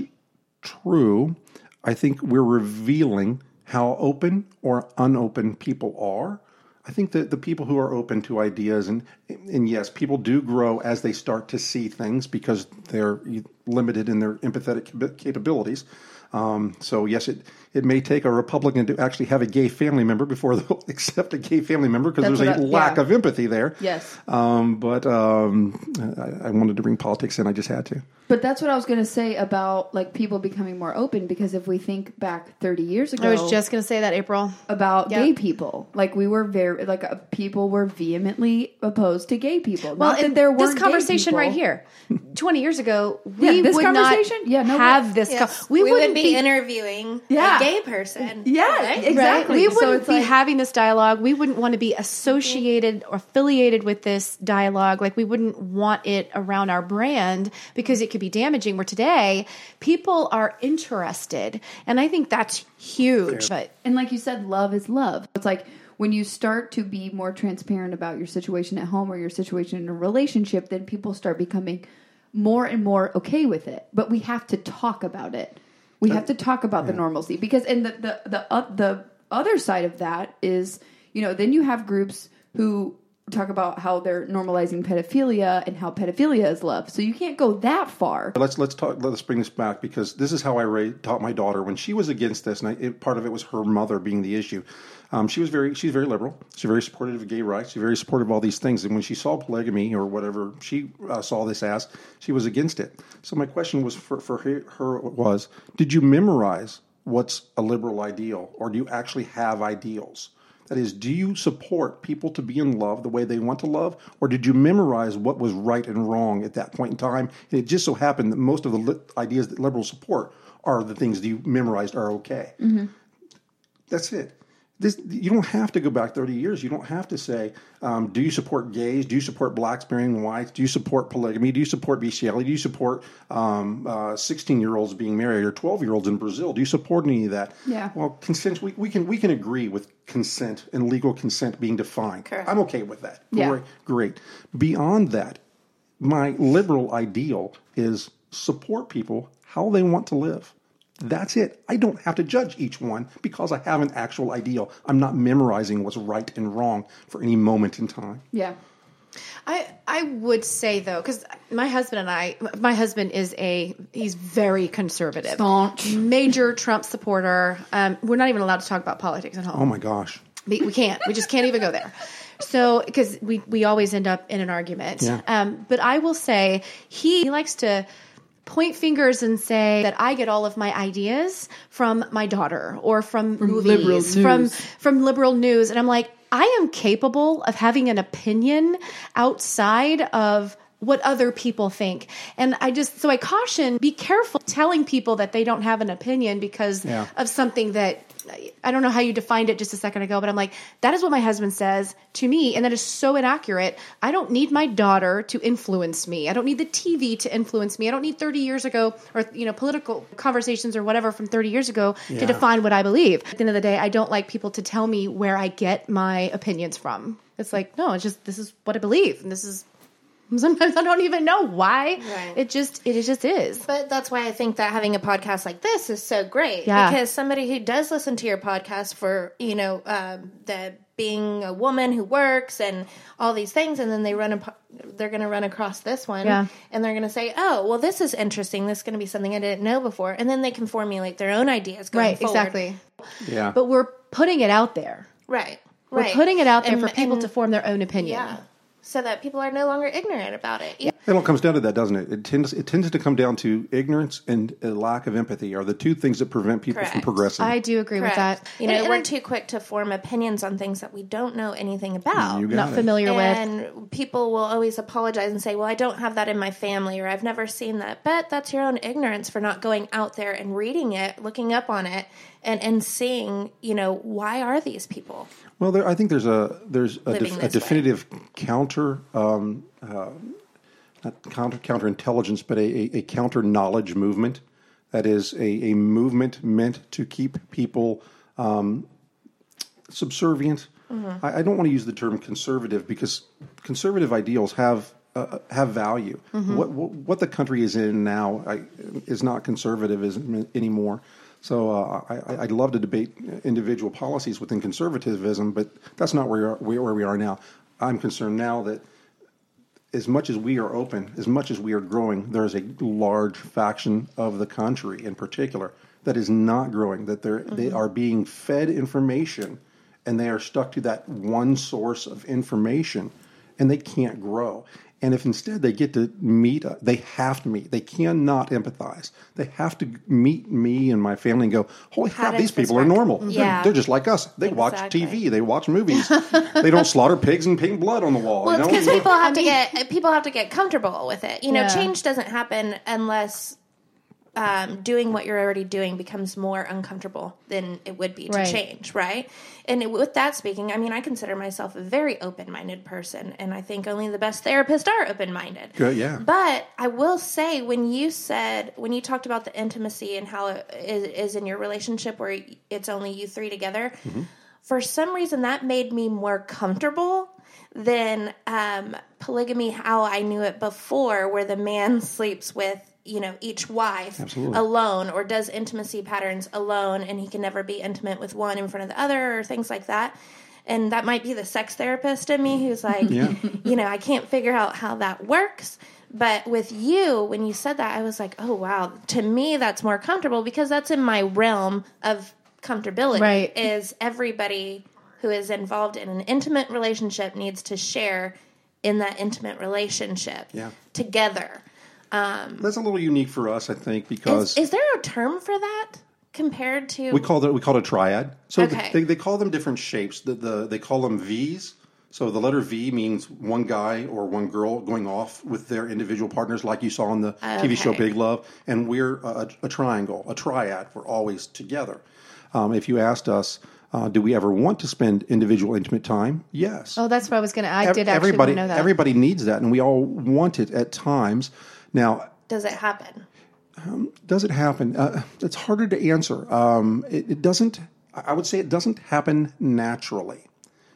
true. I think we're revealing how open or unopen people are. I think that the people who are open to ideas and and yes, people do grow as they start to see things because they're limited in their empathetic capabilities. Um, so yes, it it may take a Republican to actually have a gay family member before they'll accept a gay family member because there's a lack yeah. of empathy there. Yes. Um, but um, I, I wanted to bring politics in. I just had to. But that's what I was going to say about like people becoming more open because if we think back 30 years ago I was just going to say that, April. about Yep. gay people, like we were very like uh, people were vehemently opposed to gay people. Well, Not that and there weren't this conversation people. right here, twenty years ago, Yeah, we this would conversation? not Yeah, no, have this. Yes. co- we, we, wouldn't would be, interviewing Yeah. a gay person. Yeah, right? exactly. We So wouldn't it's be like- having this dialogue. We wouldn't want to be associated or affiliated with this dialogue. Like we wouldn't want it around our brand because it could be damaging. Where today, people are interested, and I think that's huge. But And like you said, love is love. It's like when you start to be more transparent about your situation at home or your situation in a relationship, then people start becoming more and more okay with it. But we have to talk about it. We have to talk about the normalcy because, and the the the uh, the other side of that is, you know, then you have groups who talk about how they're normalizing pedophilia and how pedophilia is love. So you can't go that far. Let's let's talk. Let's bring this back because this is how I ra- taught my daughter when she was against this, and I, it, part of it was her mother being the issue. Um, she was very she's very liberal. She's very supportive of gay rights. She's very supportive of all these things. And when she saw polygamy or whatever she uh, saw this as, she was against it. So my question was for for her, her was: Did you memorize what's a liberal ideal, or do you actually have ideals? That is, do you support people to be in love the way they want to love, or did you memorize what was right and wrong at that point in time? And it just so happened that most of the li- ideas that liberals support are the things that you memorized are okay. Mm-hmm. That's it. This, you don't have to go back 30 years. You don't have to say, um, do you support gays? Do you support blacks marrying whites? Do you support polygamy? Do you support bestiality? Do you support 16 year olds being married or 12 year olds in Brazil? Do you support any of that? Yeah. Well, consent, we, we, can, we can agree with consent and legal consent being defined. Correct. I'm okay with that. Yeah. Great. Great. Beyond that, my liberal ideal is support people how they want to live. That's it. I don't have to judge each one because I have an actual ideal. I'm not memorizing what's right and wrong for any moment in time. Yeah. I I would say though, because my husband and I, my husband is a he's very conservative, Staunch. major Trump supporter. Um, we're not even allowed to talk about politics at home. Oh my gosh. We, we can't. We just can't even go there. So, because we we always end up in an argument. Yeah. Um, but I will say he, he likes to point fingers and say that I get all of my ideas from my daughter or from, liberal movies, from news. from liberal news, and I'm like, I am capable of having an opinion outside of what other people think. And I just, so I caution, be careful telling people that they don't have an opinion because Yeah. of something that I don't know how you defined it just a second ago, but I'm like, that is what my husband says to me. And that is so inaccurate. I don't need my daughter to influence me. I don't need the TV to influence me. I don't need 30 years ago or, you know, political conversations or whatever from 30 years ago Yeah. to define what I believe. At the end of the day, I don't like people to tell me where I get my opinions from. It's like, no, it's just, this is what I believe. And this is, sometimes I don't even know why. Right. It just, it just is. But that's why I think that having a podcast like this is so great. Yeah. Because somebody who does listen to your podcast for, you know, um, the being a woman who works and all these things and then they run up they're going to run across this one Yeah. and they're going to say oh well this is interesting this is going to be something i didn't know before and then they can formulate their own ideas going Right, forward. exactly. Yeah. But we're putting it out there. right We're right putting it out there And- for people and- to form their own opinion. yeah so that people are no longer ignorant about it Yeah. It all comes down to that, doesn't it? It tends it tends to come down to ignorance and a lack of empathy are the two things that prevent people from progressing. I do agree with that. You know, And- we're and too quick to form opinions on things that we don't know anything about. You got not it. familiar with. and people will always apologize and say, "Well, I don't have that in my family, or I've never seen that." But that's your own ignorance for not going out there and reading it, looking up on it, and and seeing, you know, why are these people? Well, there, I think there's a there's a, def, a this way. definitive counter, um, uh, not counter counterintelligence, but a, a, a counter knowledge movement. That is a, a movement meant to keep people um, subservient. Mm-hmm. I, I don't want to use the term conservative because conservative ideals have uh, have value. Mm-hmm. What, what what the country is in now I, is not conservatism anymore. So uh, I, I'd love to debate individual policies within conservatism, but that's not where we are, where we are now. I'm concerned now that as much as we are open, as much as we are growing, there is a large faction of the country, in particular, that is not growing. That they're they are being fed information, and they are stuck to that one source of information, and they can't grow. And if instead they get to meet, uh, they have to meet. They cannot empathize. They have to meet me and my family and go, "Holy How crap, these this people are work?" normal. They're- Yeah. They're, just like us. They watch TV. They watch movies. they don't slaughter pigs and paint blood on the wall. Well, you know? because people have to get people have to get comfortable with it. You know, Yeah. change doesn't happen unless um, doing what you're already doing becomes more uncomfortable than it would be to Right. change, right? And it, with that speaking, I mean, I consider myself a very open-minded person, and I think only the best therapists are open-minded. Good, yeah. But I will say, when you said when you talked about the intimacy and how it is, is in your relationship where it's only you three together, for some reason that made me more comfortable than um, polygamy how I knew it before, where the man sleeps with you know each wife Absolutely. alone or does intimacy patterns alone, and he can never be intimate with one in front of the other or things like that. And that might be the sex therapist in me who's like, Yeah. you know, I can't figure out how that works. But with you, when you said that, I was like, oh, wow. To me, that's more comfortable because that's in my realm of comfortability. Right. Is everybody who is involved in an intimate relationship needs to share in that intimate relationship Yeah. together. That's a little unique for us, I think, because Is, is there a term for that compared to? we call it we call it a triad. So the- Okay. they, they call them different shapes. The, the they call them V's. So the letter V means one guy or one girl going off with their individual partners, like you saw on the TV show Big Love. And we're a, a triangle, a triad. We're always together. Um, if you asked us, uh, do we ever want to spend individual intimate time? Yes. Oh, that's what I was gonna. I Ev- did actually everybody, know that. everybody needs that, and we all want it at times. Now, does it happen? does it happen? Uh, it's harder to answer. Um, it, it doesn't. I would say it doesn't happen naturally.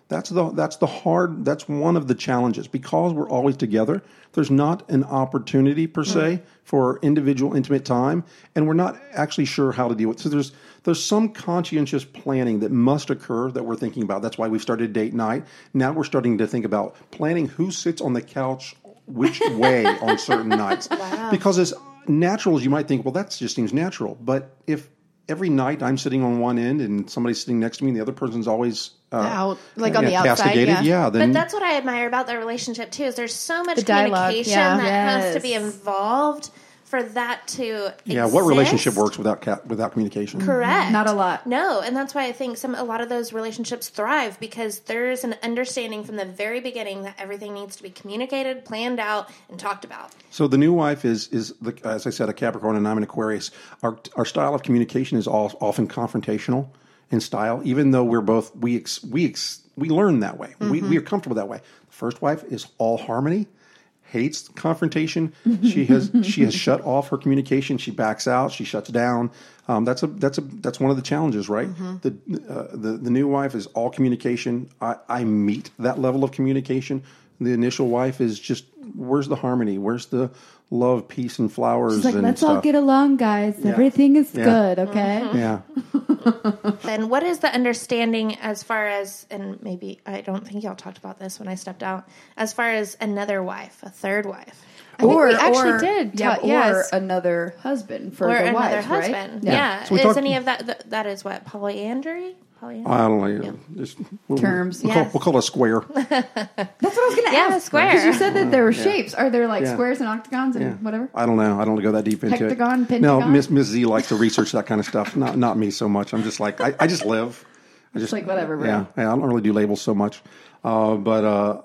That's the that's the hard. That's one of the challenges because we're always together. There's not an opportunity per se for individual intimate time, and we're not actually sure how to deal with. it. So there's there's some conscientious planning that must occur that we're thinking about. That's why we've started date night. Now we're starting to think about planning who sits on the couch which way on certain nights. Because as natural as you might think, well, that just seems natural. But if every night I'm sitting on one end and somebody's sitting next to me and the other person's always uh, Out, like on the outside, castigated, yeah. then But that's what I admire about the relationship too. Is there's so much The dialogue, communication yeah. that has to be involved for that to yeah. What relationship works without ca- without communication? Correct. Mm-hmm. Not a lot. No, and that's why I think some a lot of those relationships thrive because there's an understanding from the very beginning that everything needs to be communicated, planned out, and talked about. So the new wife is is the, as I said a Capricorn and I'm an Aquarius. Our our style of communication is all, often confrontational in style, even though we're both we ex, we ex, we learn that way. We mm-hmm. we are comfortable that way. The first wife is all harmony, hates confrontation. she has she has shut off her communication. She backs out. She shuts down. Um, that's a that's a that's one of the challenges, right? The, uh, the the new wife is all communication. I, I meet that level of communication. The initial wife is just where's the harmony? Where's the love, peace, and flowers? It's like, and let's stuff? all get along, guys. Everything is Yeah. good, okay? Mm-hmm. Yeah. then what is the understanding as far as, and maybe I don't think y'all talked about this when I stepped out, as far as another wife, a third wife, I think we actually did Yeah, ta- or yes. another husband for or the another wives, right? husband? Yeah. So is talked- any of that, that, that is what, polyandry? Polyandry? I don't know. Just, we'll, Terms. We'll, call, we'll call it a square. That's what I was going to Yeah, ask. square. Because you said that there were shapes. Are there like Yeah. squares and octagons and Yeah. whatever? I don't know. I don't go that deep into Hectagon, it. No, pentagon? Miss Miss Z likes to research that kind of stuff. Not not me so much. I'm just like I, I just live. I just like, whatever, bro. Yeah, yeah, I don't really do labels so much. Uh, but uh,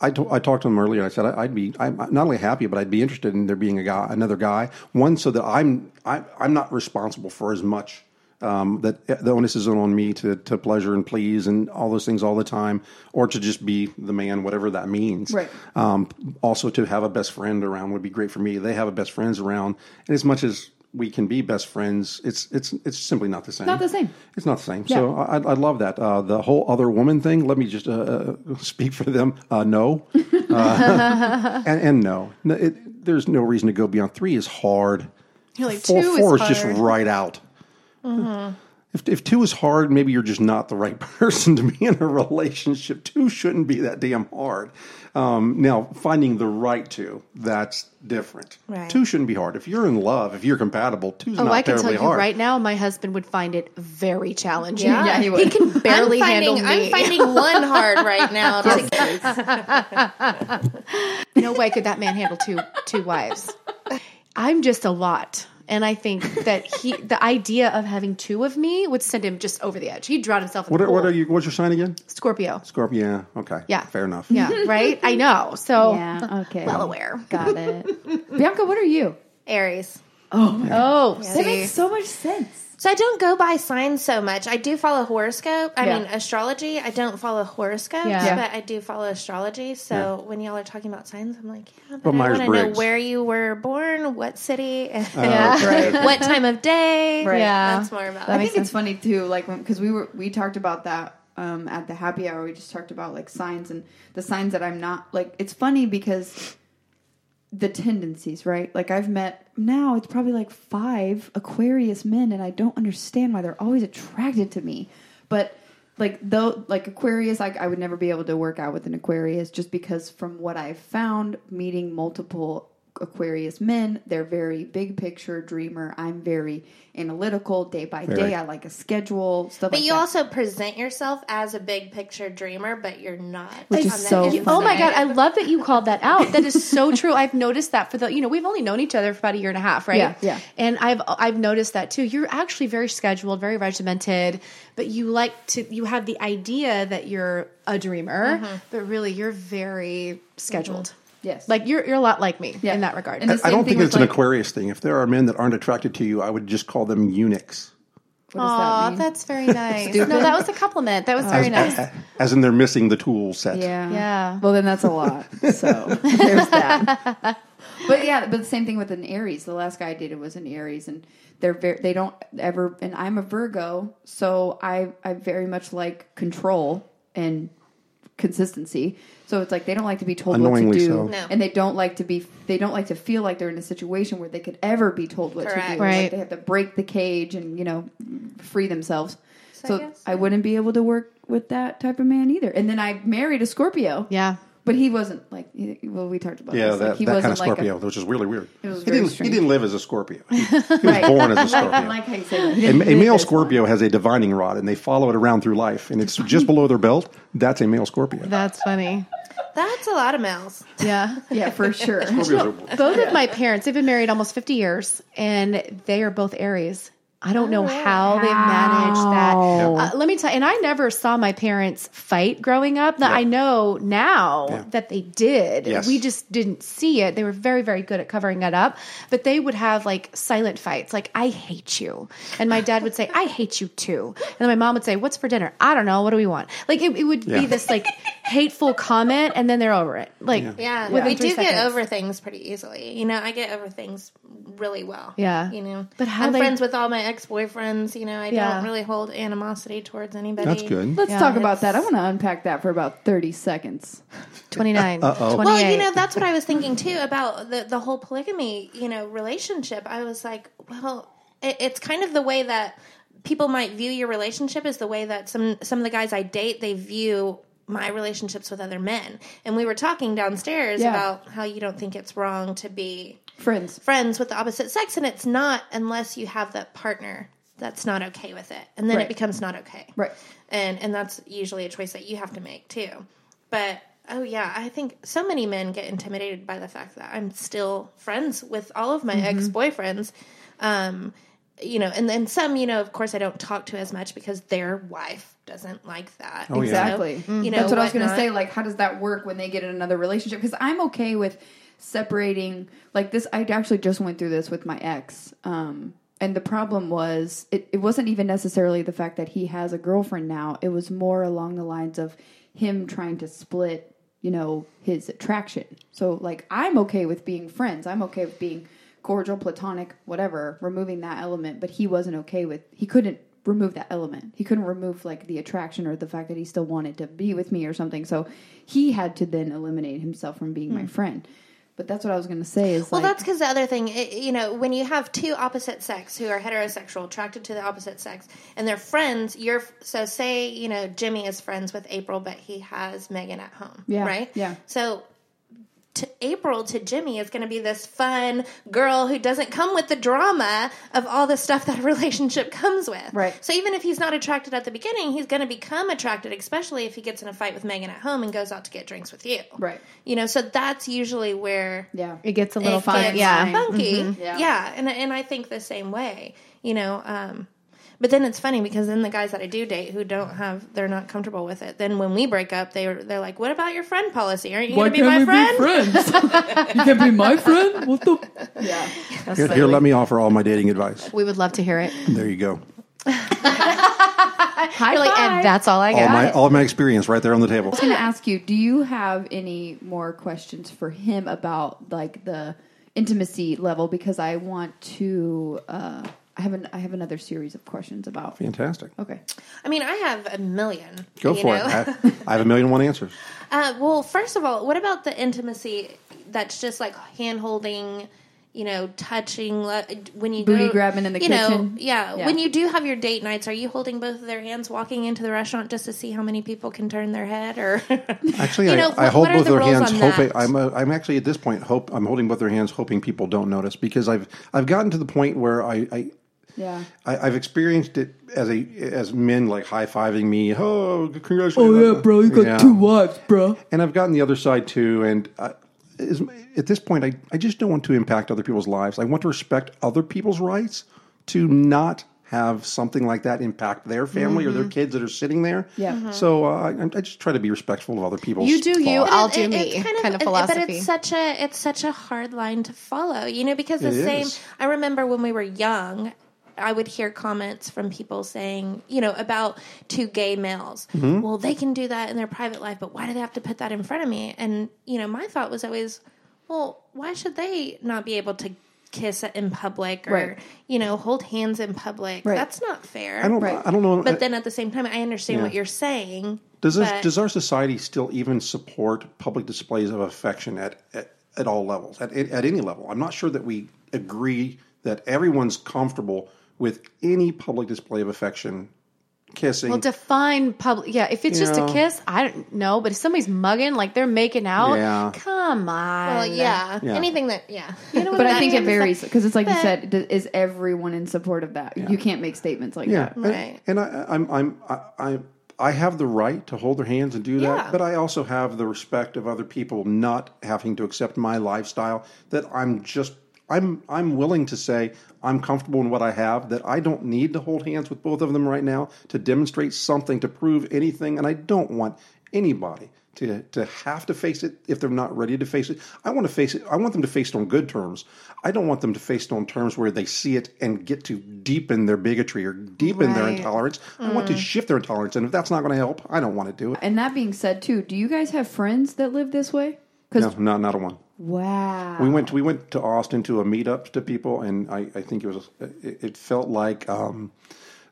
I talked to him earlier. I said I, I'd be I'm not only happy, but I'd be interested in there being a guy, another guy, one so that I'm I, I'm not responsible for as much. Um, that the onus isn't on me to, to pleasure and please and all those things all the time, or to just be the man, whatever that means. Right. Um, also, to have a best friend around would be great for me. They have a best friends around, and as much as we can be best friends, it's it's it's simply not the same. Not the same. It's not the same. So I, I love that. Uh, the whole other woman thing. Let me just uh, uh, speak for them. Uh, no, uh, and, and no. It, there's no reason to go beyond three. Is hard. You're like, four, two is four is, just right out. If, if two is hard, maybe you're just not the right person to be in a relationship. Two shouldn't be that damn hard. Um, now, finding the right two, that's different. Right. Two shouldn't be hard. If you're in love, if you're compatible, two's Oh, not I can terribly tell you hard. right now, my husband would find it very challenging. Yeah. Yeah, he would. He can barely I'm finding, handle me. I'm finding one hard right now. no way could that man handle two two wives. I'm just a lot. And I think that he, the idea of having two of me would send him just over the edge. He'd drown himself in What the are, pool. what are you? What's your sign again? Scorpio. Scorpio. Yeah. Okay. Yeah. Fair enough. Yeah, right? I know. So, Yeah, okay. well aware. Got it. Bianca, what are you? Aries. Oh, Oh. That makes so much sense. So I don't go by signs so much. I do follow horoscope. I Yeah. mean astrology. I don't follow horoscopes, Yeah. Yeah. but I do follow astrology. So when y'all are talking about signs, I'm like, yeah, but, But I want to know where you were born, what city, and Right. what time of day. Right. Yeah. That's more about. That I it. think it's funny too, like because we were we talked about that um, at the happy hour. We just talked about like signs and the signs that I'm not like. It's funny because the tendencies, right? Like I've met now, it's probably like five Aquarius men, and I don't understand why they're always attracted to me. But like though, like Aquarius, like I would never be able to work out with an Aquarius just because from what I've found, meeting multiple Aquarius men, they're very big picture dreamer. I'm very analytical, day by Very. day. I like a schedule, stuff But like you that. also present yourself as a big picture dreamer, but you're not. Which is so inside. Oh my god, I love that you called that out. That is so true. I've noticed that for the you know we've only known each other for about a year and a half, right? Yeah, yeah. And I've I've noticed that too. You're actually very scheduled, very regimented, but you like to you have the idea that you're a dreamer, Mm-hmm. but really you're very scheduled. Yes, Like you're you're a lot like me Yeah. in that regard. And the I don't think with, it's an Aquarius thing. If there are men that aren't attracted to you, I would just call them eunuchs. What does Aw, that mean? that's very nice. no, that was a compliment. That was very nice. As in, they're missing the tool set. Yeah. Yeah. Well, then that's a lot. So there's that. But yeah, but the same thing with an Aries. The last guy I dated was an Aries, and they're very they don't ever. And I'm a Virgo, so I I very much like control and consistency. So it's like they don't like to be told what to do, so. No. and they don't like to be. They don't like to feel like they're in a situation where they could ever be told what to do. Right. Like they have to break the cage and you know free themselves. So So, yes. I wouldn't be able to work with that type of man either. And then I married a Scorpio. Yeah. But he wasn't like he- well, we talked about Yeah, this. that, like, he that kind wasn't of like Scorpio, which is really weird. It was he, very didn't, he didn't live as a Scorpio. He, he was Right. born as a Scorpio. like how you say that. A, a male as Scorpio has a divining rod, and they follow it around through life, and it's just below their belt. That's a male Scorpio. That's funny. That's a lot of males. Yeah. Yeah, for sure. Scorpios are- Both of my parents, they've been married almost 50 years, and they are both Aries. I don't know how they've managed that. Uh, let me tell you, and I never saw my parents fight growing up. Now, I know now Yeah. that they did. Yes. We just didn't see it. They were very, very good at covering it up, but they would have like silent fights, like, I hate you. And my dad would say, I hate you too. And then my mom would say, What's for dinner? I don't know. What do we want? Like, it, it would Yeah. be this like hateful comment, and then they're over it. Like, Yeah, within we three do get over things pretty easily. You know, I get over things really well. Yeah. you know, But how I'm they- friends with all my ex boyfriends. You know, I Yeah. don't really hold animosity towards anybody. That's good. Let's Yeah, talk about that. I want to unpack that for about 30 seconds. 29. Uh-oh. Well, you know, that's what I was thinking too about the the whole polygamy, you know, relationship. I was like, well, it, it's kind of the way that people might view your relationship is the way that some some of the guys I date they view my relationships with other men. And we were talking downstairs Yeah. about how you don't think it's wrong to be Friends. friends with the opposite sex and it's not unless you have that partner that's not okay with it. And then Right. it becomes not okay. Right. And and that's usually a choice that you have to make too. But oh yeah, I think so many men get intimidated by the fact that I'm still friends with all of my Mm-hmm. ex-boyfriends. Um you know, and then some, you know, of course I don't talk to as much because their wife doesn't like that. Oh, yeah. Exactly. You know, That's what I was going to say. Like, how does that work when they get in another relationship? Because I'm okay with separating. Like this, I actually just went through this with my ex. Um, and the problem was, it, it wasn't even necessarily the fact that he has a girlfriend now. It was more along the lines of him trying to split, you know, his attraction. So, like, I'm okay with being friends. I'm okay with being cordial, platonic, whatever, removing that element. But he wasn't okay with, he couldn't remove that element. He couldn't remove like the attraction or the fact that he still wanted to be with me or something. So he had to then eliminate himself from being my friend. But that's what I was going to say is Well, like that's because the other thing, it, you know, when you have two opposite sex who are heterosexual, attracted to the opposite sex, and they're friends, you're so say, you know, Jimmy is friends with April, but he has Megan at home, Yeah, right? yeah. So to April to Jimmy is going to be this fun girl who doesn't come with the drama of all the stuff that a relationship comes with. Right. So even if he's not attracted at the beginning, he's going to become attracted, especially if he gets in a fight with Megan at home and goes out to get drinks with you. Right. You know, so that's usually where yeah. It gets a little it fun. gets Yeah. funky. Yeah. Yeah. and and I think the same way. You know, um, but then it's funny because then the guys that I do date who don't have, they're not comfortable with it. Then when we break up, they are they're like, "What about your friend policy? Aren't you going to be my friend?" friends? you can't be my friend? What the? Yeah. Here, here, let me offer all my dating advice. We would love to hear it. There you go. High like, and that's all I All got. my all my experience right there on the table. I was going to ask you, do you have any more questions for him about like the intimacy level? Because I want to. Uh, I have an, I have another series of questions about. Fantastic. Okay. I mean, I have a million. Go for know? it. I, I have a million and one answers. Uh, well, first of all, what about the intimacy that's just like hand holding, you know, touching when you Booty go, grabbing in the you know, kitchen? yeah, Yeah. When you do have your date nights, are you holding both of their hands, walking into the restaurant just to see how many people can turn their head, or Actually, You know, I, I hold both the their hands, hoping? I'm. A, I'm actually at this point. Hope I'm holding both their hands, hoping people don't notice because I've I've gotten to the point where I. I Yeah. I, I've experienced it as a as men like high fiving me. Oh, congratulations! Oh yeah, bro, you got Yeah. two wives, bro. And I've gotten the other side too. And I, is, at this point, I, I just don't want to impact other people's lives. I want to respect other people's rights to not have something like that impact their family or their kids that are sitting there. Yeah. Mhm. So uh, I, I just try to be respectful of other people's. You do you, thoughts. I'll It- do it- me it's kind of, it- philosophy. But it's such a it's such a hard line to follow, you know, because the It same. is. I remember when we were young, I would hear comments from people saying, you know, about two gay males. Mm-hmm. Well, they can do that in their private life, but why do they have to put that in front of me? And you know, my thought was always, well, why should they not be able to? kiss in public or Right. you know hold hands in public Right. that's not fair I don't. Right. I don't know. but then at the same time i understand Yeah. what you're saying Does this, but- does our society still even support public displays of affection at at, at all levels at at any level? I'm not sure that we agree that everyone's comfortable with any public display of affection, kissing. well, define public. Yeah, if it's just Yeah. a kiss, I don't know. But if somebody's mugging, like they're making out, Yeah. come on. well yeah, Yeah. anything that yeah you know what But I that think it varies because it's like you said, is everyone in support of that? You can't make statements like yeah, that. Right. And, and I, I'm I'm I, I I have the right to hold their hands and do that, Yeah. but I also have the respect of other people not having to accept my lifestyle. That I'm just I'm I'm willing to say I'm comfortable in what I have. That I don't need to hold hands with both of them right now to demonstrate something to prove anything, and I don't want anybody. To, to have to face it if they're not ready to face it. I want to face it. I want them to face it on good terms. I don't want them to face it on terms where they see it and get to deepen their bigotry or deepen their Right. intolerance. I want to mm. shift their intolerance, and if that's not going to help, I don't want to do it. And that being said, too, do you guys have friends that live this way? No, Because not not a one. Wow, We went we went to Austin to a meetup to people, and I, I think it was it, it felt like um,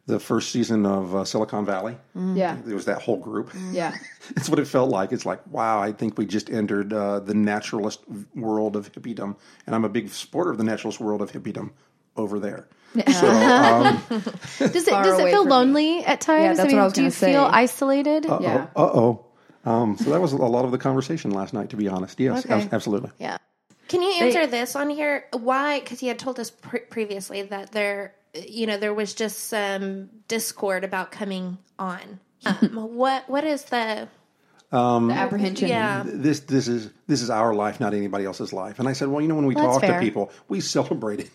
the first season of uh, Silicon Valley. yeah, There was that whole group. yeah, It's what it felt like. It's like, wow, I think we just entered uh, the naturalist world of hippiedom, and I'm a big supporter of the naturalist world of hippiedom. over there. So um, Does it does it feel from me. lonely at times? that's I mean, what I was do you say. feel isolated? Yeah. uh oh. Um, so that was a lot of the conversation last night. To be honest, yes, Okay. abs- absolutely. Yeah. Can you answer this on here? Why? Because he had told us pre- previously that there, you know, there was just some discord about coming on. Um, what What is the? the apprehension. Yeah. This this is this is our life, not anybody else's life. And I said, well, you know, when we Well, talk to people, we celebrate it.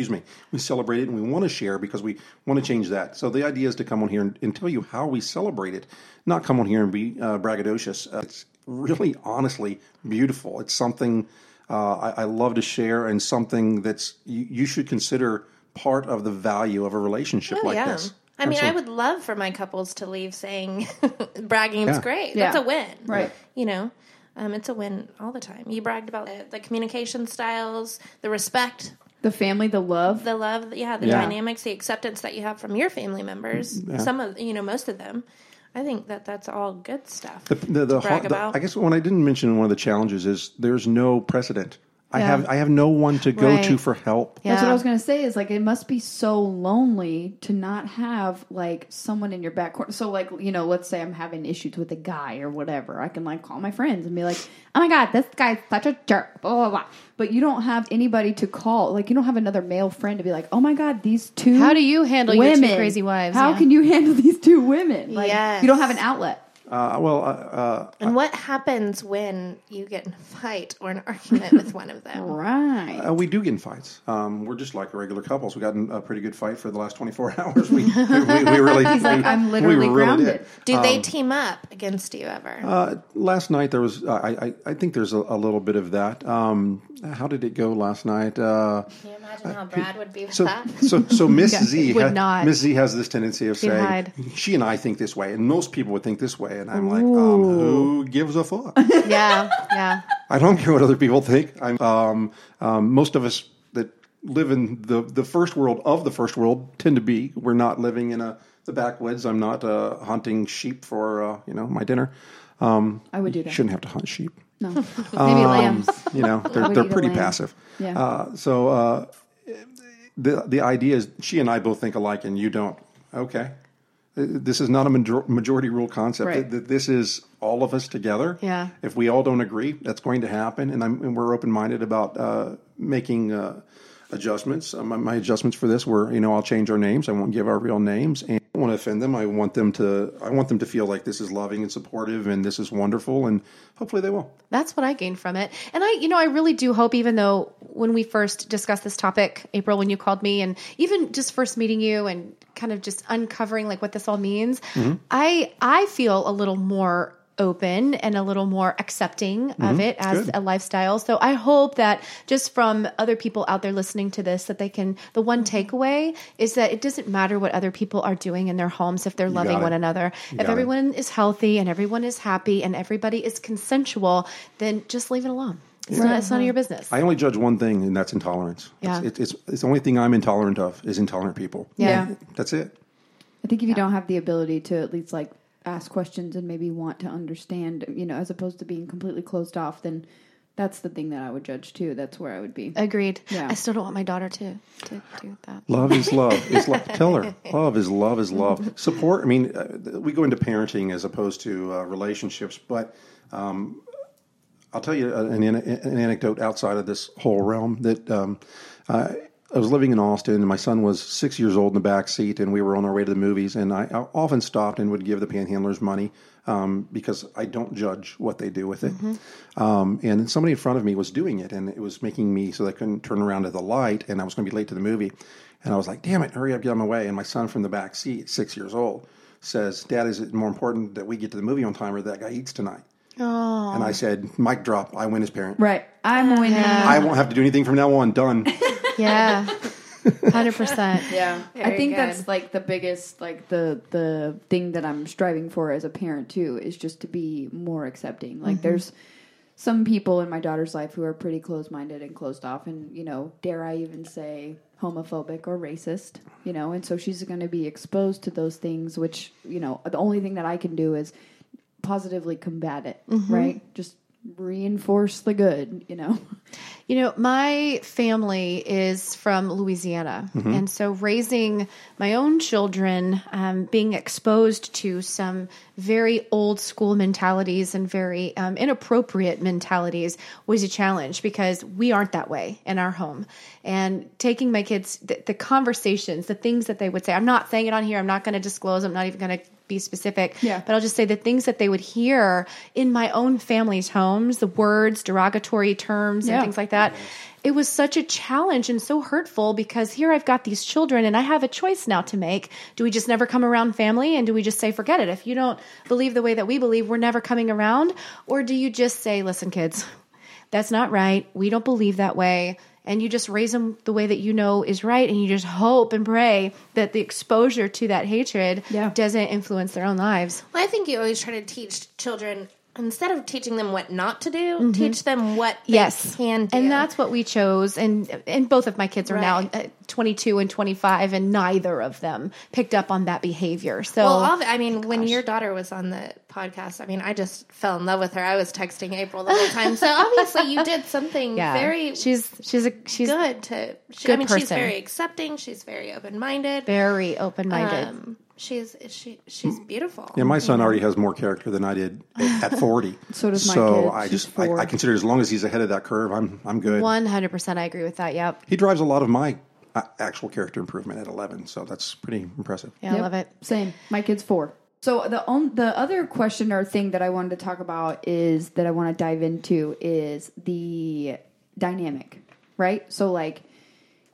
Excuse me, we celebrate it, and we want to share because we want to change that. So the idea is to come on here and, and tell you how we celebrate it, not come on here and be uh, braggadocious. Uh, it's really, honestly, beautiful. It's something uh, I, I love to share, and something that's you, you should consider part of the value of a relationship Oh like yeah. this. I mean, I would love for my couples to leave saying bragging is Yeah. great. Yeah. That's a win, Right. You know, um, it's a win all the time. You bragged about the, the communication styles, the respect, The family, the love. the love, yeah, the Yeah. dynamics, the acceptance that you have from your family members. Some of you know, most of them. I think that that's all good stuff. The, the, the, brag the- about. I guess what I didn't mention in one of the challenges is there's no precedent. I Yeah. have I have no one to go Right. to for help. That's what I was gonna say. Is like it must be so lonely to not have like someone in your back corner. So like you know, let's say I'm having issues with a guy or whatever. I can like call my friends and be like, "Oh my god, this guy's such a jerk." Blah blah blah. But you don't have anybody to call. Like you don't have another male friend to be like, "Oh my god, these two. How do you handle your two women, crazy wives? How Yeah. can you handle these two women? Like Yes. you don't have an outlet. Uh, well, uh, uh, and what happens when you get in a fight or an argument with one of them? Right. uh, we do get in fights. Um, we're just like regular couples. We got in a pretty good fight for the last 24 hours. We, we, we really. He's like, I'm we literally really grounded. did. Do they team up against you ever? Uh, last night there was. I, I, I think there's a, a little bit of that. Um, how did it go last night? Uh, Can you imagine how Brad would be with So, that? so, so Miss Z, would ha- not. Miss Z has this tendency of saying hide. she and I think this way, and most people would think this way, and I'm like, um, who gives a fuck? Yeah, yeah. I don't care what other people think. I'm, um, um, most of us that live in the the first world of the first world tend to be. We're not living in a the backwoods. I'm not uh, hunting sheep for uh, you know my dinner. Um, I would do that. Shouldn't have to hunt sheep. No. Maybe Um, lambs. You know, they're they're pretty passive. Yeah. Uh, so uh, the the idea is she and I both think alike, and you don't. Okay, this is not a major- majority rule concept. Right. Th- th- This is all of us together. Yeah. If we all don't agree, that's going to happen, and, I'm, and we're open minded about uh, making. Uh, Adjustments. Uh, my, my adjustments for this were, you know, I'll change our names. I won't give our real names, don't want to offend them. I want them to. I want them to feel like this is loving and supportive, and this is wonderful, and hopefully they will. That's what I gained from it. And I, you know, I really do hope, even though when we first discussed this topic, April, when you called me, and even just first meeting you and kind of just uncovering like what this all means, mm-hmm. I, I feel a little more open and a little more accepting of mm-hmm. it as Good. a lifestyle. So I hope that just from other people out there listening to this, that they can, the one mm-hmm. takeaway is that it doesn't matter what other people are doing in their homes if they're loving one another. got If everyone is healthy and everyone is happy and everybody is consensual, then just leave it alone. It's, not, it's none of your mm-hmm. business. I only judge one thing, and that's intolerance. Yeah. It's, it's, it's, it's the only thing I'm intolerant of is intolerant people. Yeah. Yeah. That's it. I think if you don't have the ability to at least like ask questions and maybe want to understand, you know, as opposed to being completely closed off, then that's the thing that I would judge too. That's where I would be. Agreed. Yeah. I still don't want my daughter to to do that. Love is love. It's love. Tell her love is love is love. Support. I mean, uh, we go into parenting as opposed to uh, relationships, but um, I'll tell you an, an anecdote outside of this whole realm that um, uh, I was living in Austin, and my son was six years old in the back seat, and we were on our way to the movies. And I, I often stopped and would give the panhandlers money um, because I don't judge what they do with it. Um, and somebody in front of me was doing it, and it was making me so I couldn't turn around at the light, and I was going to be late to the movie. And I was like, "Damn it, hurry up, get on my way!" And my son from the back seat, six years old, says, "Dad, is it more important that we get to the movie on time or that guy eats tonight?" Oh, And I said, "Mic drop. I win as parent. Right. I'm winning. I won't have to do anything from now on. Done." yeah, hundred percent. Yeah, I think good. that's like the biggest, like the the thing that I'm striving for as a parent too is just to be more accepting. Like, mm-hmm. there's some people in my daughter's life who are pretty closed minded and closed off, and you know, dare I even say homophobic or racist, you know, and so she's going to be exposed to those things, which you know, the only thing that I can do is positively combat it, right? Just reinforce the good, you know. You know, my family is from Louisiana. And so raising my own children, um, being exposed to some very old school mentalities and very um, inappropriate mentalities was a challenge because we aren't that way in our home. And taking my kids, the, the conversations, the things that they would say, I'm not saying it on here, I'm not going to disclose, I'm not even going to be specific. Yeah. But I'll just say the things that they would hear in my own family's homes, the words, derogatory terms, Yeah. and things like that. It was such a challenge and so hurtful because here I've got these children and I have a choice now to make. Do we just never come around family and do we just say, forget it? If you don't believe the way that we believe, we're never coming around? Or do you just say, listen, kids, that's not right. We don't believe that way. And you just raise them the way that you know is right. And you just hope and pray that the exposure to that hatred Yeah. doesn't influence their own lives. Well, I think you always try to teach children instead of teaching them what not to do, teach them what they yes can do. and that's what we chose and and both of my kids are Right. now uh, 22 and 25 and neither of them picked up on that behavior so well, ob- I mean, when your daughter was on the podcast, I mean, I just fell in love with her. I was texting April the whole time. So obviously, you did something yeah very she's she's a she's good to. She, good I mean, she's very accepting. She's very open minded. very open-minded Um, she's she she's beautiful. Yeah, my son already has more character than I did at 40. So does my So kid. I She's just I, four. I consider as long as he's ahead of that curve, I'm I'm good. 100% i agree with that yep He drives a lot of my uh, actual character improvement at 11, so that's pretty impressive. yeah i love it Same. My kid's four. So the on, the other question or thing that I wanted to talk about is that I want to dive into is the dynamic, right? So like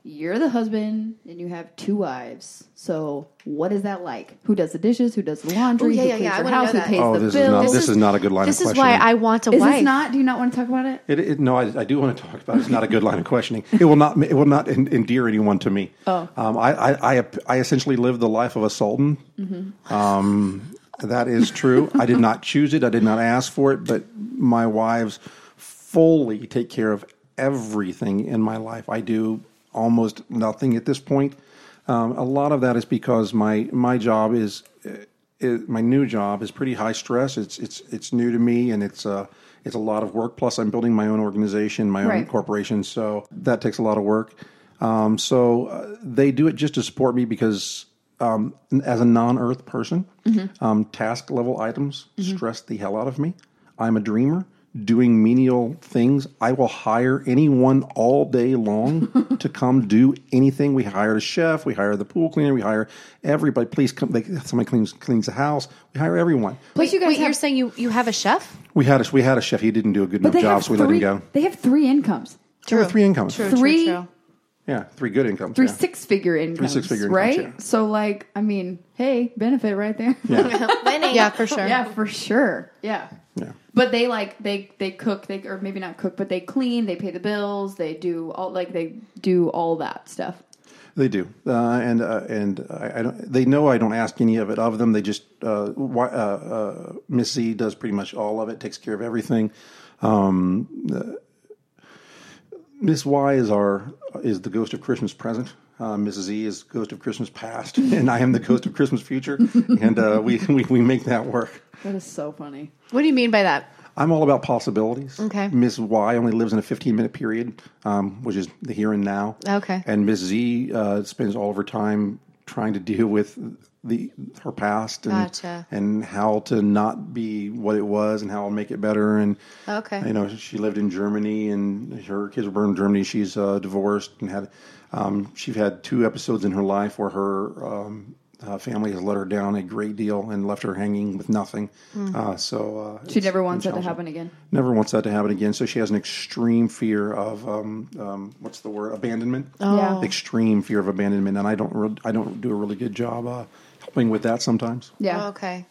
you're the husband and you have two wives. So what is that like? Who does the dishes? Who does the laundry? Oh, yeah, who yeah, cleans yeah. I house? Who pays Oh, the this bills? is not This this is- is not a good line this of is why i want a Is wife this not? Do you not want to talk about it? It, it, no, I, I do want to talk about it. It's not a good line of questioning. It will not. It will not endear anyone to me. Oh. um, I, I, I, I essentially live the life of a sultan. Mm-hmm. Um, that is true. I did not choose it. I did not ask for it. But my wives fully take care of everything in my life. I do almost nothing at this point. Um, a lot of that is because my my job is, is my new job is pretty high stress. It's it's it's new to me, and it's uh it's a lot of work. Plus, I'm building my own organization, my own Right. corporation, so that takes a lot of work. Um, so uh, they do it just to support me because um, as a non-Earth person, um, task level items stress the hell out of me. I'm a dreamer. Doing menial things, I will hire anyone all day long to come do anything. We hire a chef, we hire the pool cleaner, we hire everybody. Please come. Like, somebody cleans cleans the house. We hire everyone. Plus, you guys wait have, you're saying you you have a chef We had a we had a chef. He didn't do a good but enough job, have so we let him go. They have three incomes. There were three incomes. True, Three- true, true. Yeah, three good incomes. Three yeah. six-figure incomes, Three six-figure incomes, right? yeah. So, like, I mean, hey, benefit right there. Winning. yeah for sure yeah, for sure. Yeah. Yeah. But they like they they cook they or maybe not cook but they clean they pay the bills they do all like they do all that stuff. They do, uh, and uh, and I, I don't. They know I don't ask any of it of them. They just uh, uh, uh, Miss Z does pretty much all of it, takes care of everything. Um, uh, Miss Y is our is the ghost of Christmas present. Uh, Mrs. Z is ghost of Christmas past, and I am the ghost of Christmas future, and uh, we, we we make that work. That is so funny. what do you mean by that I'm all about possibilities. Okay. Miss Y only lives in a 15 minute period, um, which is the here and now. Okay. And Miss Z uh, spends all of her time trying to deal with the her past and Gotcha. and how to not be what it was and how to make it better. And Okay. you know, she lived in Germany and her kids were born in Germany. She's uh, divorced and had um, she's had two episodes in her life where her um, uh, family has let her down a great deal and left her hanging with nothing. Uh, so uh, She never wants that to happen again. Never wants that to happen again. So she has an extreme fear of um, um, what's the word? Abandonment. Yeah. Extreme fear of abandonment, and I don't. Re- I don't do a really good job with that sometimes. Yeah. Oh, okay.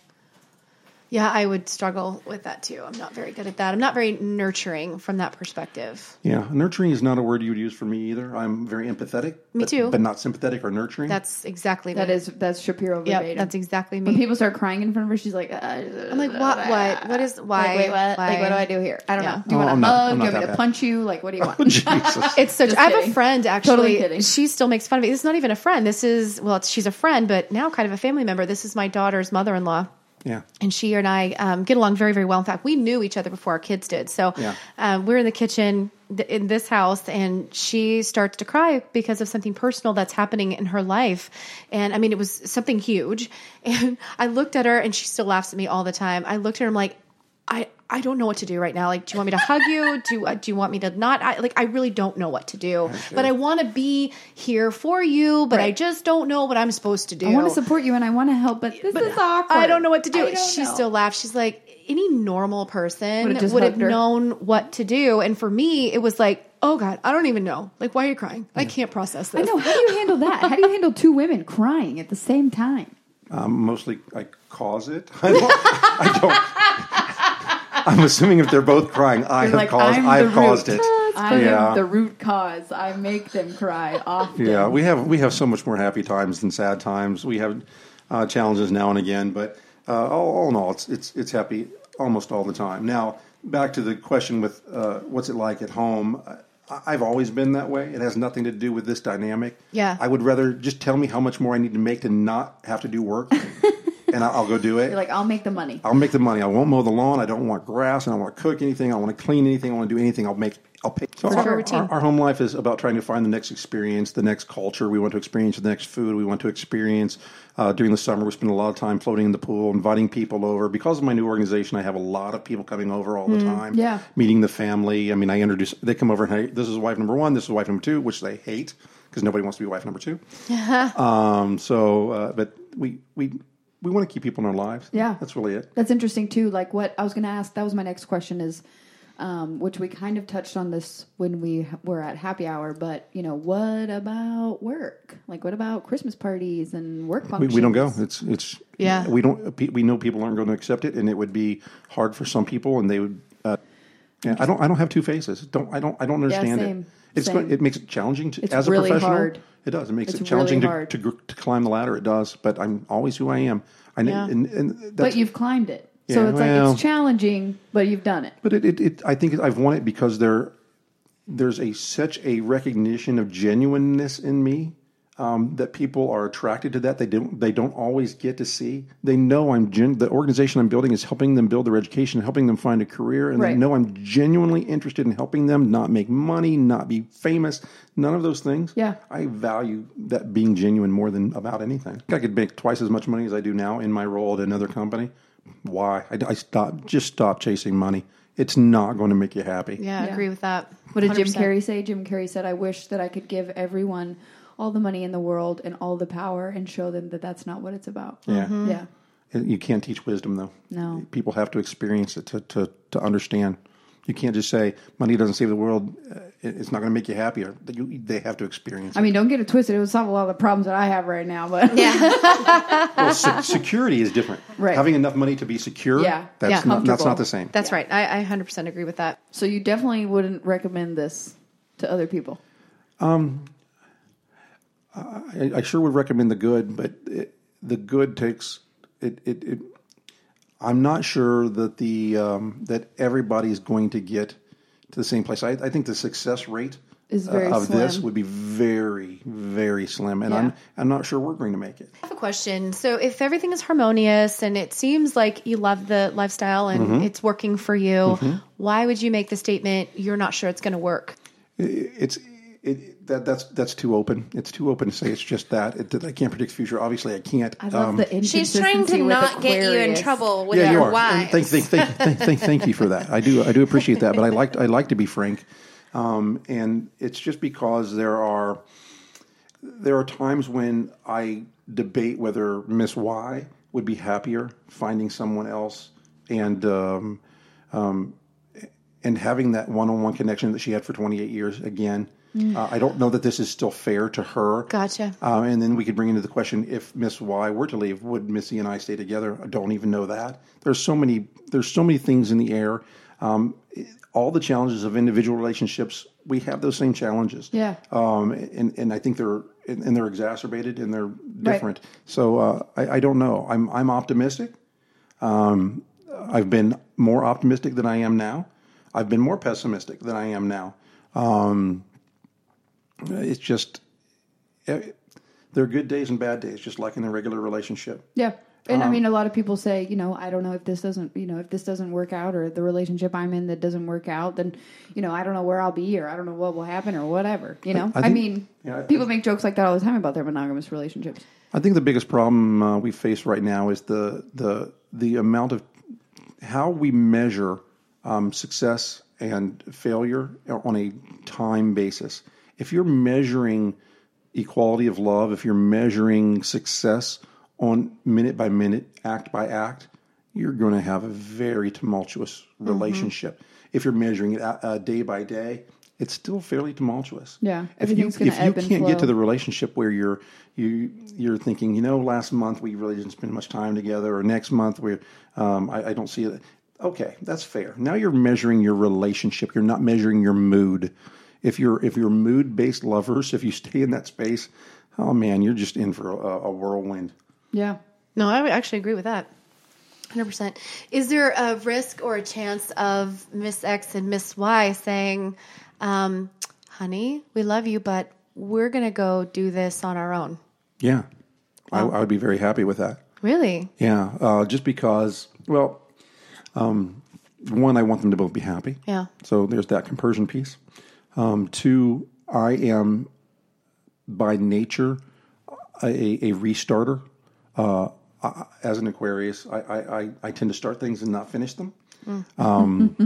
Yeah, I would struggle with that too. I'm not very good at that. I'm not very nurturing from that perspective. Yeah, nurturing is not a word you would use for me either. I'm very empathetic. Me but, too. but not sympathetic or nurturing. That's exactly That me. is that's Shapiro Yep, that's exactly me. when people start crying in front of her, she's like, uh, I'm like, what? What? What is? Why? Like, wait, what? Why? Like, what do I do here? I don't Yeah. know. Do you Oh, want I'm a not- hug? Do you want me that to punch you? Like, what do you want? Jesus. It's so. Just I have a friend actually. Totally kidding. She still makes fun of me. It's not even a friend. This is well, it's, she's a friend, but now kind of a family member. This is my daughter's mother-in-law. Yeah. and she and I um, get along very, very well. In fact, we knew each other before our kids did. So Yeah. um, we're in the kitchen th- in this house, and she starts to cry because of something personal that's happening in her life. And I mean, it was something huge. And I looked at her, and she still laughs at me all the time. I looked at her, I'm like, I, I don't know what to do right now. Like, do you want me to hug you? Do uh, do you want me to not? I, like, I really don't know what to do. But I want to be here for you. But I just don't know what I'm supposed to do. I want to support you and I want to help, but this is awkward. I don't know what to do. She know. still laughs. She's like, any normal person Would've would have known what to do. And for me, it was like, oh God, I don't even know. Like, why are you crying? I can't process this. I know. How do you handle that? How do you handle two women crying at the same time? Um, mostly I cause it. I don't. I don't. I'm assuming if they're both crying, I You're have like, caused. I'm I've the caused root. it. I Yeah. am the root cause. I make them cry often. Yeah, we have we have so much more happy times than sad times. We have uh, challenges now and again, but uh, all, all in all, it's it's it's happy almost all the time. Now, back to the question with uh, what's it like at home. I- I've always been that way. It has nothing to do with this dynamic. Yeah. I would rather just tell me how much more I need to make to not have to do work, and I'll, I'll go do it. You're like, I'll make the money. I'll make the money. I won't mow the lawn. I don't want grass. I don't want to cook anything. I don't want to clean anything. I want to do anything. I'll make. I'll pay. So Sort of a our, routine. our, our home life is about trying to find the next experience, the next culture. We want to experience the next food. We want to experience. Uh, during the summer, we spend a lot of time floating in the pool, inviting people over. Because of my new organization, I have a lot of people coming over all the time. yeah. meeting the family. I mean, I introduce. They come over and hey, this is wife number one. This is wife number two, which they hate because nobody wants to be wife number two. um. So, uh, but we we we want to keep people in our lives. Yeah. that's really it. That's interesting too. Like what I was going to ask. That was my next question. Is um, which we kind of touched on this when we were at happy hour. But you know, what about work? Like, what about Christmas parties and work We, functions? we don't go. It's it's Yeah. We don't. We know people aren't going to accept it, and it would be hard for some people, and they would. Uh, yeah, I don't. I don't have two faces. Don't. I don't. I don't understand same, it. It's same. go- it makes it challenging to, It's as a really professional. hard. It does. It makes It's it challenging really to, to to climb the ladder. It does. But I'm always who I am. I Yeah. and, and that's, But you've climbed it, so it's well- like it's challenging, but you've done it. But it, it, it I think I've won it because there, there's a such a recognition of genuineness in me um, that people are attracted to that. They don't they don't always get to see. They know I'm gen- the organization I'm building is helping them build their education, helping them find a career, and they know I'm genuinely interested in helping them not make money, not be famous, none of those things. Yeah. I value that being genuine more than about anything. I could make twice as much money as I do now in my role at another company. Why? I, I stop. Just stop chasing money. It's not going to make you happy. Yeah, I Yeah. agree with that. What did Jim 100%. Carrey say? Jim Carrey said, "I wish that I could give everyone all the money in the world and all the power, and show them that that's not what it's about." Yeah. yeah. You can't teach wisdom though. No. People have to experience it to to, to understand. You can't just say money doesn't save the world. Uh, It's not going to make you happier. You, they have to experience. I it. mean, don't get it twisted. It would solve a lot of the problems that I have right now, but yeah, well, se- security is different. Right. Having enough money to be secure. Yeah. That's Yeah. not that's not the same. That's right. I, I 100% agree with that. so you definitely wouldn't recommend this to other people. I, I sure would recommend the good, but it, the good takes it, it, it. I'm not sure that the um, that everybody's going to get to the same place. I, I think the success rate Is uh, very of this would be very very slim, and Yeah. I'm I'm not sure we're going to make it. I have a question. So, if everything is harmonious and it seems like you love the lifestyle and Mm-hmm. it's working for you, why would you make the statement you're not sure it's going to work? It's it, that that's that's too open. It's too open to say it's just that. It, that I can't predict the future. Obviously, I can't. I love um, the She's trying to with not get you in trouble with yeah, you your are. wives. And thank, thank, thank, thank, thank, thank you for that. I do, I do appreciate that. But I like, I like to be frank, um, and it's just because there are, there are times when I debate whether Miss Y would be happier finding someone else and um, um, and having that one-on-one connection that she had for 28 years again. Uh, I don't know that this is still fair to her. Gotcha. Uh, and then we could bring into the question: If Miss Y were to leave, would Miss Z and I stay together? I don't even know that. There's so many. There's so many things in the air. Um, all the challenges of individual relationships, we have those same challenges. Yeah. Um, and and I think they're and, and they're exacerbated and they're different. So uh, I, I don't know. I'm I'm optimistic. Um, I've been more optimistic than I am now. I've been more pessimistic than I am now. Um, it's just eh, there are good days and bad days, just like in a regular relationship. Yeah. And Um, I mean, a lot of people say, you know, I don't know if this doesn't, you know, if this doesn't work out, or the relationship I'm in that doesn't work out, then, you know, I don't know where I'll be, or I don't know what will happen, or whatever. You know, I I, think- mean, yeah, I- people make jokes like that all the time about their monogamous relationships. I think the biggest problem uh, we face right now is the the the amount of how we measure um, success and failure on a time basis. If you're measuring equality of love, if you're measuring success on minute by minute, act by act, you're going to have a very tumultuous Mm-hmm. relationship. If you're measuring it uh, uh, day by day, it's still fairly tumultuous. Yeah, if you if you can't get to the relationship where you're you you're thinking, you know, last month we really didn't spend much time together, or next month we um, I, I don't see it. Okay, that's fair. Now you're measuring your relationship. You're not measuring your mood. If you're if you're mood based lovers, if you stay in that space, oh man, you're just in for a, a whirlwind. Yeah. No, I actually agree with that. 100%. Is there a risk or a chance of Miss X and Miss Y saying, um, honey, we love you, but we're going to go do this on our own? Yeah, I, I would be very happy with that. Really? Yeah, uh, just because, well, um, one, I want them to both be happy. Yeah. So there's that compersion piece. Um, two, I am by nature a, a restarter. Uh, I- as an Aquarius, I, I, I, I tend to start things and not finish them. Um,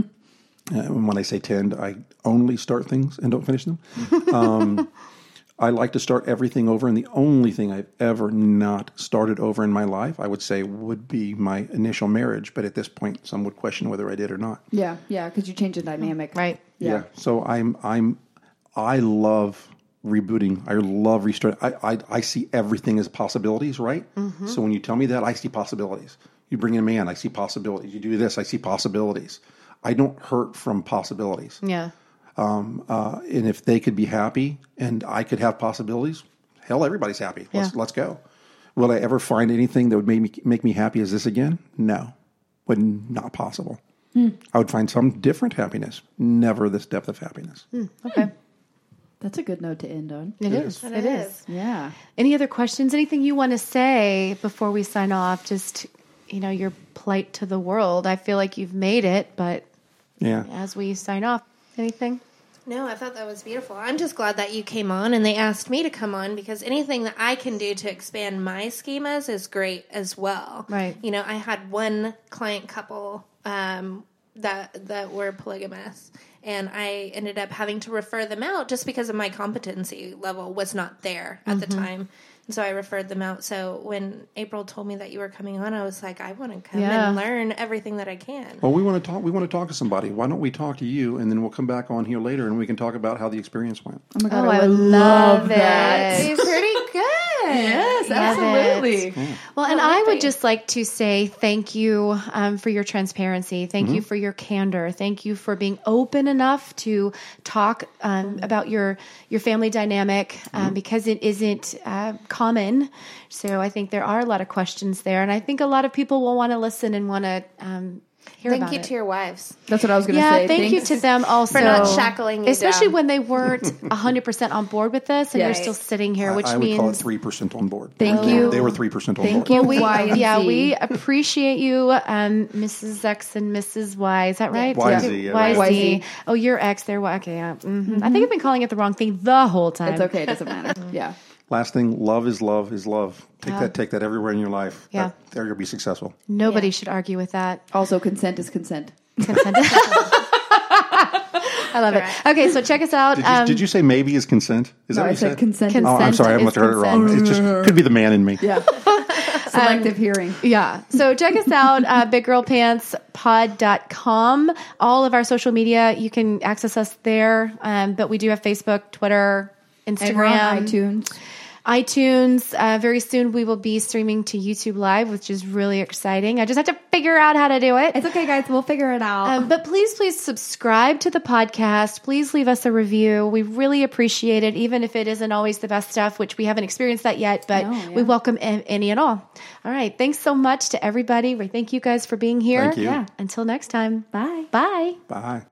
and when I say tend, I only start things and don't finish them. Um, I like to start everything over, and the only thing I've ever not started over in my life, I would say, would be my initial marriage. But at this point, some would question whether I did or not. Yeah. Yeah. Because you change the dynamic. Right. Yeah. So I'm I'm I love rebooting. I love restarting. I I, I see everything as possibilities, right? So when you tell me that, I see possibilities. You bring in a man, I see possibilities. You do this, I see possibilities. I don't hurt from possibilities. Yeah. Um, Uh, and if they could be happy and I could have possibilities, hell, everybody's happy. Let's Yeah. let's go. Will I ever find anything that would make me make me happy as this again? No, would not possible. I would find some different happiness, never this depth of happiness. Hmm, okay. That's a good note to end on. It is. It is. Yeah. Any other questions? Anything you want to say before we sign off? Just, you know, your plight to the world. I feel like you've made it, but Yeah. as we sign off, anything? No, I thought that was beautiful. I'm just glad that you came on and they asked me to come on because anything that I can do to expand my schemas is great as well. Right. You know, I had one client couple um, that that were polygamous, and I ended up having to refer them out just because of my competency level was not there at the time. And so I referred them out. So when April told me that you were coming on, I was like, I want to come Yeah. and learn everything that I can. Well, we want to talk. We want to talk to somebody. Why don't we talk to you, and then we'll come back on here later, and we can talk about how the experience went. Oh my god, Oh, I, I would would love love that. it. It's pretty good. Yes, Love absolutely. Well, and Oh, I would just like to say thank you um, for your transparency. Thank Mm-hmm. you for your candor. Thank you for being open enough to talk um, about your your family dynamic um, Mm-hmm. because it isn't uh, common. So I think there are a lot of questions there, and I think a lot of people will want to listen and want to um, hear Thank you it. to your wives. That's what I was going to say. Yeah, say. thank you to them also for not shackling you especially down. when they weren't hundred percent on board with this, and Yes. you're still sitting here, which I would means call it three percent on board. Thank you. They were three percent on Thank board. Thank you. we, Y yeah, we appreciate you, um, Mrs. X and Mrs. Y. Is that right? YZ, yeah, YZ. YZ. Oh, you're X. They're Y. Okay, yeah. hmm I think I've been calling it the wrong thing the whole time. It's okay. It doesn't matter. yeah. Last thing, love is love is love. Take that, take that everywhere in your life. Yeah. That- there you'll be successful. Nobody Yeah. should argue with that. Also, consent is consent. Consent. I love it. Okay, so check us out. Did you, um, did you say maybe is consent? Is No, that I you said? said? Consent. consent. Oh, I'm sorry. I is must have heard it wrong. It just could be the man in me. Yeah. Selective hearing. Yeah. So check us out, uh, biggirlpantspod.com. All of our social media, you can access us there. Um, but we do have Facebook, Twitter, And we're on Instagram, iTunes. iTunes. Uh, very soon we will be streaming to YouTube Live, which is really exciting. I just have to figure out how to do it. It's okay, guys. We'll figure it out. Um, but please, please subscribe to the podcast. Please leave us a review. We really appreciate it, even if it isn't always the best stuff, which we haven't experienced that yet, but No, yeah. we welcome any and all. All right. Thanks so much to everybody. We thank you guys for being here. Thank you. Yeah. Until next time. Bye. Bye. Bye.